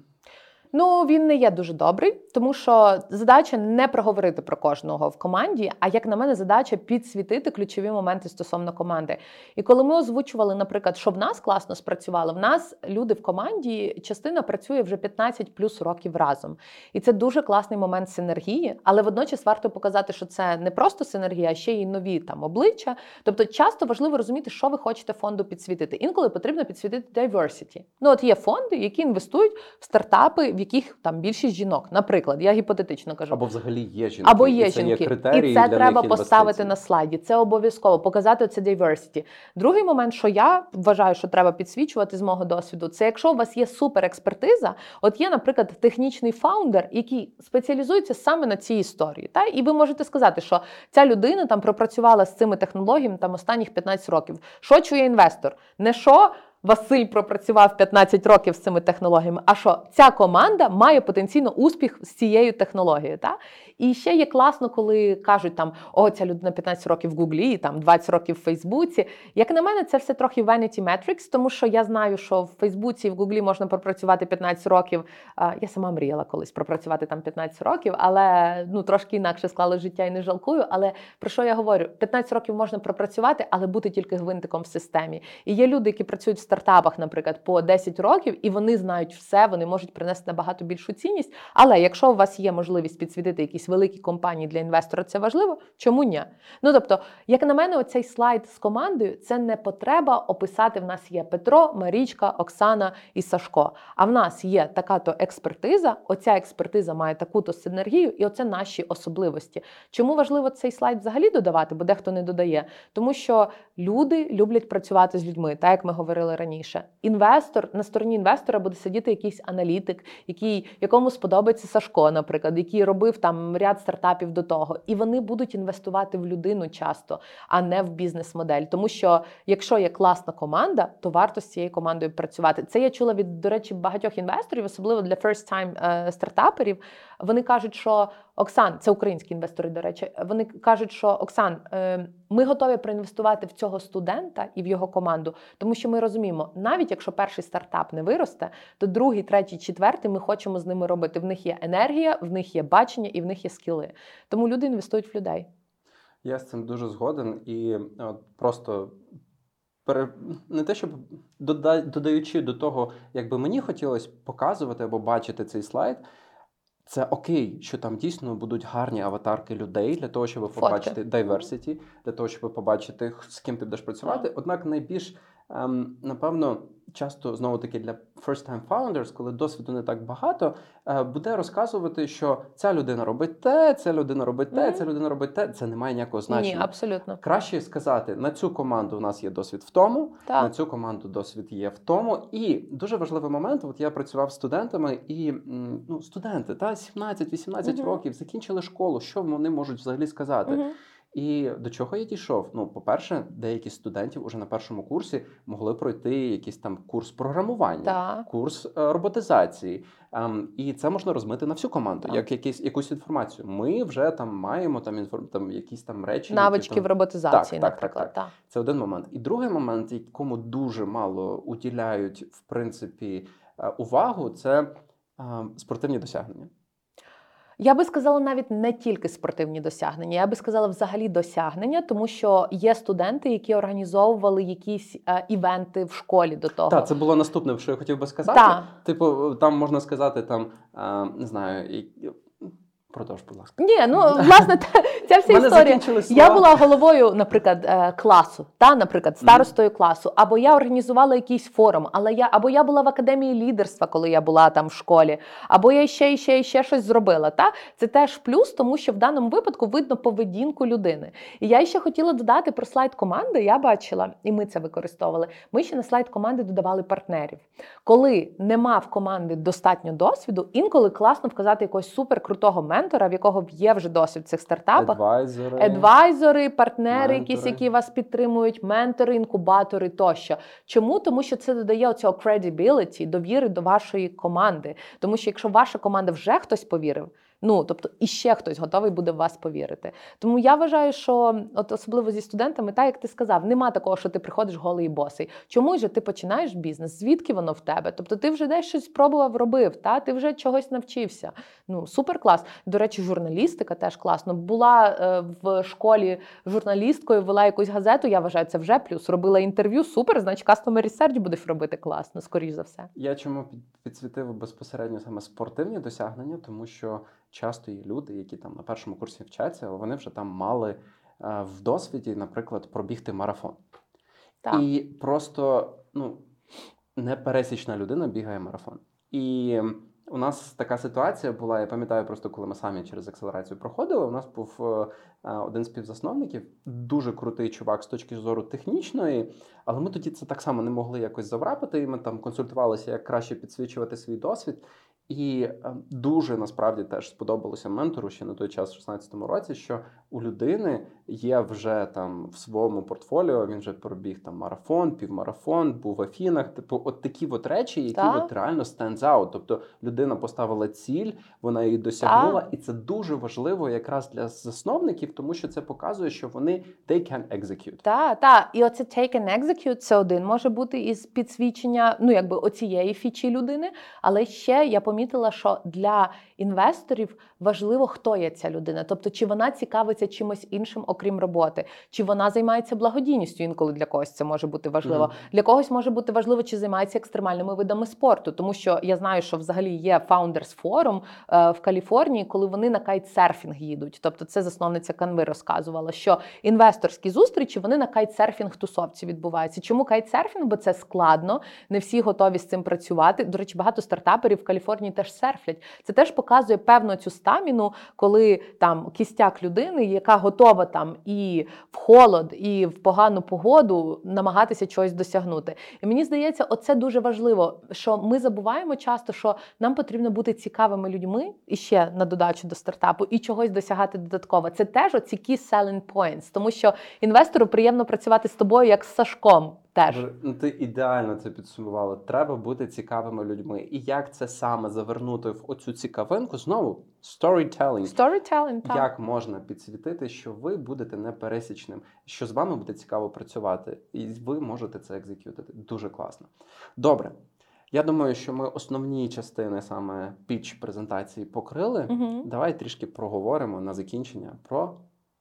Ну, він не є дуже добрий, тому що задача не проговорити про кожного в команді, а як на мене, задача підсвітити ключові моменти стосовно команди. І коли ми озвучували, наприклад, що в нас класно спрацювало, в нас люди в команді, частина працює вже 15 плюс років разом. І це дуже класний момент синергії, але водночас варто показати, що це не просто синергія, а ще й нові там обличчя. Тобто, часто важливо розуміти, що ви хочете фонду підсвітити. Інколи потрібно підсвітити diversity. Ну, от є фонди, які інвестують в стартапи, в яких там більшість жінок. Наприклад, я гіпотетично кажу. Або взагалі є жінки. Або є і це жінки, є критерії і це для треба поставити на слайді. Це обов'язково показати це diversity. Другий момент, що я вважаю, що треба підсвічувати з мого досвіду, це якщо у вас є суперекспертиза, от є, наприклад, технічний фаундер, який спеціалізується саме на цій історії. Та і ви можете сказати, що ця людина там пропрацювала з цими технологіями там останніх 15 років. Що чує інвестор? Не що. Василь пропрацював 15 років з цими технологіями. А що ця команда має потенційно успіх з цією технологією? Та? І ще є класно, коли кажуть там о, ця людина 15 років в Гуглі, там 20 років в Фейсбуці. Як на мене, це все трохи vanity metrics, тому що я знаю, що в Фейсбуці і в Гуглі можна пропрацювати 15 років. Я сама мріяла колись пропрацювати там 15 років, але ну трошки інакше склали життя і не жалкую. Але про що я говорю? 15 років можна пропрацювати, але бути тільки гвинтиком в системі. І є люди, які працюють в стартапах, наприклад, по 10 років, і вони знають все, вони можуть принести набагато більшу цінність. Але якщо у вас є можливість підсвітити якісь великі компанії для інвестора, це важливо. Чому ні? Ну тобто, як на мене, оцей слайд з командою це не потреба описати. В нас є Петро, Марічка, Оксана і Сашко. А в нас є така то експертиза. Оця експертиза має таку-то синергію, і оце наші особливості. Чому важливо цей слайд взагалі додавати? Бо дехто не додає, тому що люди люблять працювати з людьми, так як ми говорили раніше. Інвестор на стороні інвестора буде сидіти якийсь аналітик, який якому сподобається Сашко, наприклад, який робив там ряд стартапів до того, і вони будуть інвестувати в людину часто, а не в бізнес-модель. Тому що якщо є класна команда, то варто з цією командою працювати. Це я чула від, до речі, багатьох інвесторів, особливо для first-time е, стартаперів. Вони кажуть, що Оксан, це українські інвестори, до речі, вони кажуть, що Оксан, е, ми готові проінвестувати в цього студента і в його команду, тому що ми розуміємо, навіть якщо перший стартап не виросте, то другий, третій, четвертий ми хочемо з ними робити. В них є енергія, в них є бачення і в них є скіли. Тому люди інвестують в людей. Я з цим дуже згоден і от, просто не те, щоб дода... додаючи до того, як би мені хотілося показувати або бачити цей слайд. Це окей, що там дійсно будуть гарні аватарки людей для того, щоб Фотки. побачити diversity, для того, щоб побачити, з ким ти будеш працювати. Однак найбільш напевно часто знову таки для first-time founders, коли досвіду не так багато, е, буде розказувати, що ця людина робить те, ця людина робить те, Мгм. ця людина робить те. Це не має ніякого Ні, значення. абсолютно. Краще сказати, на цю команду у нас є досвід в тому, на цю команду досвід є в тому. І дуже важливий момент. От я працював з студентами, і ну, студенти та 17-18 Мгм. років закінчили школу. Що вони можуть взагалі сказати? Мгм. І до чого я дійшов? Ну, по-перше, деякі студентів уже на першому курсі могли пройти якийсь там курс програмування, Так. курс е, роботизації. Ем, і це можна розмити на всю команду, Так. як якийсь якусь інформацію. Ми вже там маємо там інформ... там якісь там речі, які Навички там... в роботизації, Так, так, наприклад. так, Це один момент. І другий момент, якому дуже мало уділяють в принципі е, увагу, це е, спортивні досягнення. Я би сказала навіть не тільки спортивні досягнення, я би сказала взагалі досягнення, тому що є студенти, які організовували якісь е, івенти в школі до того. Так, це було наступне, що я хотів би сказати. Так. Типу, там можна сказати, там е, не знаю. Продовж, будь ласка. Ні, ну [laughs] власне та- ця вся історія. Я була головою, наприклад, е, класу, та, наприклад, старостою класу, або я організувала якийсь форум, але я або я була в академії лідерства, коли я була там в школі, або я ще і ще і ще щось зробила. Та це теж плюс, тому що в даному випадку видно поведінку людини. І я ще хотіла додати про слайд команди. Я бачила, і ми це використовували. Ми ще на слайд команди додавали партнерів. Коли нема в команди достатньо досвіду, інколи класно вказати якогось суперкрутого ментора, в якого є вже досвід в цих стартапах. Адвайзери. Адвайзери партнери, якісь, які вас підтримують, ментори, інкубатори тощо. Чому? Тому що це додає оцього credibility, довіри до вашої команди. Тому що якщо ваша команда вже хтось повірив, ну тобто і ще хтось готовий буде в вас повірити. Тому я вважаю, що от особливо зі студентами, так як ти сказав, нема такого, що ти приходиш голий босий. Чому ж ти починаєш бізнес? Звідки воно в тебе? Тобто ти вже десь щось спробував робив, та ти вже чогось навчився. Ну супер клас. До речі, журналістика теж класно. Була е, в школі журналісткою, вела якусь газету. Я вважаю, це вже плюс. Робила інтерв'ю. Супер, значить, customer research будеш робити класно, скоріш за все. Я чому підсвітив безпосередньо саме спортивні досягнення, тому що часто є люди, які там на першому курсі вчаться, але вони вже там мали е, в досвіді, наприклад, пробігти марафон. Так. І просто ну, непересічна людина бігає марафон. І у нас така ситуація була, я пам'ятаю, просто коли ми самі через акселерацію проходили. У нас був е, е, один з співзасновників, дуже крутий чувак з точки зору технічної, але ми тоді це так само не могли якось заврапити. І ми там консультувалися, як краще підсвічувати свій досвід. І е, дуже насправді теж сподобалося ментору ще на той час, в 16-му році, що у людини є вже там в своєму портфоліо. Він вже пробіг там марафон, півмарафон, був в Афінах. Типу, от такі от речі, які Так. от реально stands out. Тобто людина поставила ціль, вона її досягнула, і це дуже важливо якраз для засновників, тому що це показує, що вони they can execute. Так, так. І оце take and execute це один може бути із підсвічення, ну якби оцієї фічі людини. Але ще я помітила, що для інвесторів важливо, хто є ця людина. Тобто, чи вона цікавиться чимось іншим, окрім роботи, чи вона займається благодійністю. Інколи для когось це може бути важливо. Мгм. Для когось може бути важливо, чи займається екстремальними видами спорту, тому що я знаю, що взагалі є Founders Forum е, в Каліфорнії, коли вони на кайтсерфінг їдуть. Тобто, це засновниця Канви розказувала, що інвесторські зустрічі вони на кайтсерфінг тусовці відбуваються. Чому кайтсерфінг? Бо це складно, не всі готові з цим працювати. До речі, багато стартаперів в Каліфорнії теж серфлять. Це теж показує певну цю stamina у, коли там кістяк людини, яка готова там і в холод, і в погану погоду намагатися чогось досягнути. І мені здається, оце дуже важливо, що ми забуваємо часто, що нам потрібно бути цікавими людьми і ще на додачу до стартапу, і чогось досягати додатково. Це теж оці key selling points, тому що інвестору приємно працювати з тобою як з Сашком. Теж Ну, ти ідеально це підсумувала. Треба бути цікавими людьми. І як це саме завернути в оцю цікавинку? Знову storytelling. storytelling, так. Як можна підсвітити, що ви будете непересічним, що з вами буде цікаво працювати, і ви можете це екзекютити. Дуже класно. Добре. Я думаю, що ми основні частини саме піч презентації покрили. Мгм. Давай трішки проговоримо на закінчення про,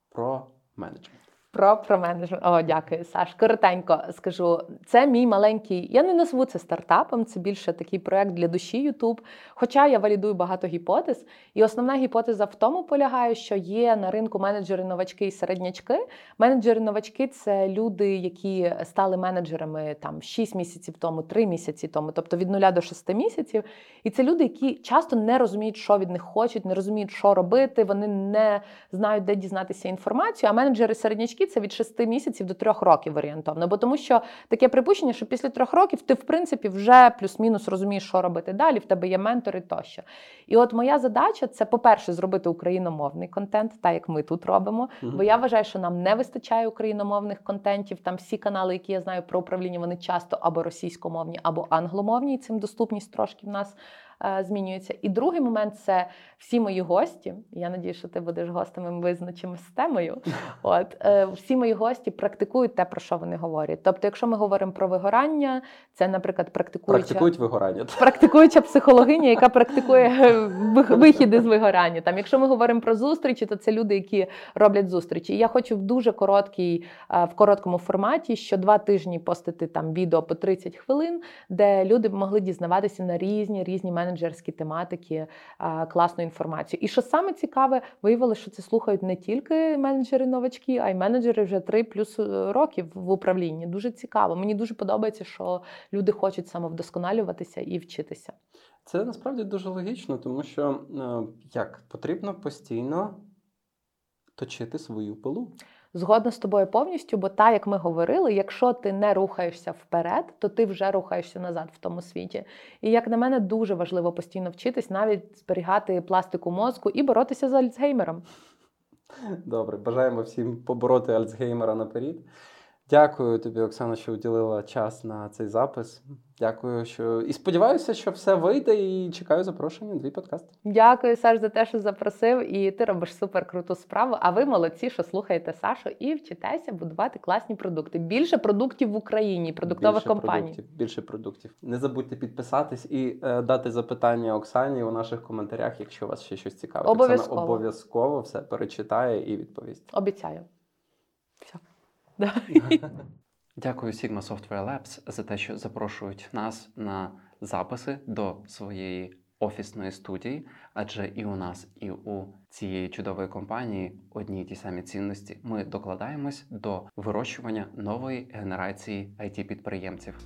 про менеджмент. Про, про менеджмент. О, дякую, Саш. Коротенько скажу. Це мій маленький. Я не назву це стартапом, це більше такий проект для душі YouTube. Хоча я валідую багато гіпотез. І основна гіпотеза в тому полягає, що є на ринку менеджери новачки і середнячки. Менеджери новачки це люди, які стали менеджерами там 6 місяців тому, 3 місяці тому, тобто від 0 до 6 місяців. І це люди, які часто не розуміють, що від них хочуть, не розуміють, що робити. Вони не знають, де дізнатися інформацію. А менеджери середнячки новачки це від 6 місяців до 3 років орієнтовно. Бо тому що таке припущення, що після трьох років ти, в принципі, вже плюс-мінус розумієш, що робити далі. В тебе є ментори тощо. І от моя задача це, по-перше, зробити україномовний контент, так як ми тут робимо. Мгм. Бо я вважаю, що нам не вистачає україномовних контентів. Там всі канали, які я знаю про управління, вони часто або російськомовні, або англомовні. І цим доступність трошки в нас е, змінюється. І другий момент це всі мої гості. Я надію, що ти будеш гостем, і ми визначимося з темою. [laughs] От е, всі мої гості практикують те, про що вони говорять. Тобто, якщо ми говоримо про вигорання, це, наприклад, практикуюча Практикують вигорання. практикуюча психологиня, яка практикує е, [laughs] вих- вихіди з вигорання. Там, якщо ми говоримо про зустрічі, то це люди, які роблять зустрічі. І я хочу в дуже короткій, е, в короткому форматі, що два тижні постити там відео по 30 хвилин, де люди могли дізнаватися на різні різні менеджерські тематики класну інформацію. І що саме цікаве, виявилося, що це слухають не тільки менеджери новачки, а й менеджери вже 3 плюс е, років в управлінні. Дуже цікаво. Мені дуже подобається, що люди хочуть самовдосконалюватися і вчитися. Це насправді дуже логічно, тому що е, як потрібно постійно точити свою пилу. Згодна з тобою повністю, бо так, як ми говорили, якщо ти не рухаєшся вперед, то ти вже рухаєшся назад в тому світі. І як на мене, дуже важливо постійно вчитись, навіть зберігати пластику мозку і боротися з Альцгеймером. Добре, бажаємо всім побороти Альцгеймера наперед. Дякую тобі, Оксана, що уділила час на цей запис. Дякую, що і сподіваюся, що все вийде. І чекаю запрошення на твій подкаст. Дякую, Саш, за те, що запросив. І ти робиш супер круту справу. А ви молодці, що слухаєте Сашу і вчитеся будувати класні продукти. Більше продуктів в Україні, продуктових більше компаній. Продуктів, більше продуктів. Не забудьте підписатись і е, дати запитання Оксані у наших коментарях, якщо вас ще щось цікавить. Обов'язково. Оксана обов'язково все перечитає і відповість. Обіцяю. Да. [laughs] Дякую Sigma Software Labs за те, що запрошують нас на записи до своєї офісної студії, адже і у нас, і у цієї чудової компанії одні й ті самі цінності. Ми докладаємось до вирощування нової генерації it підприємців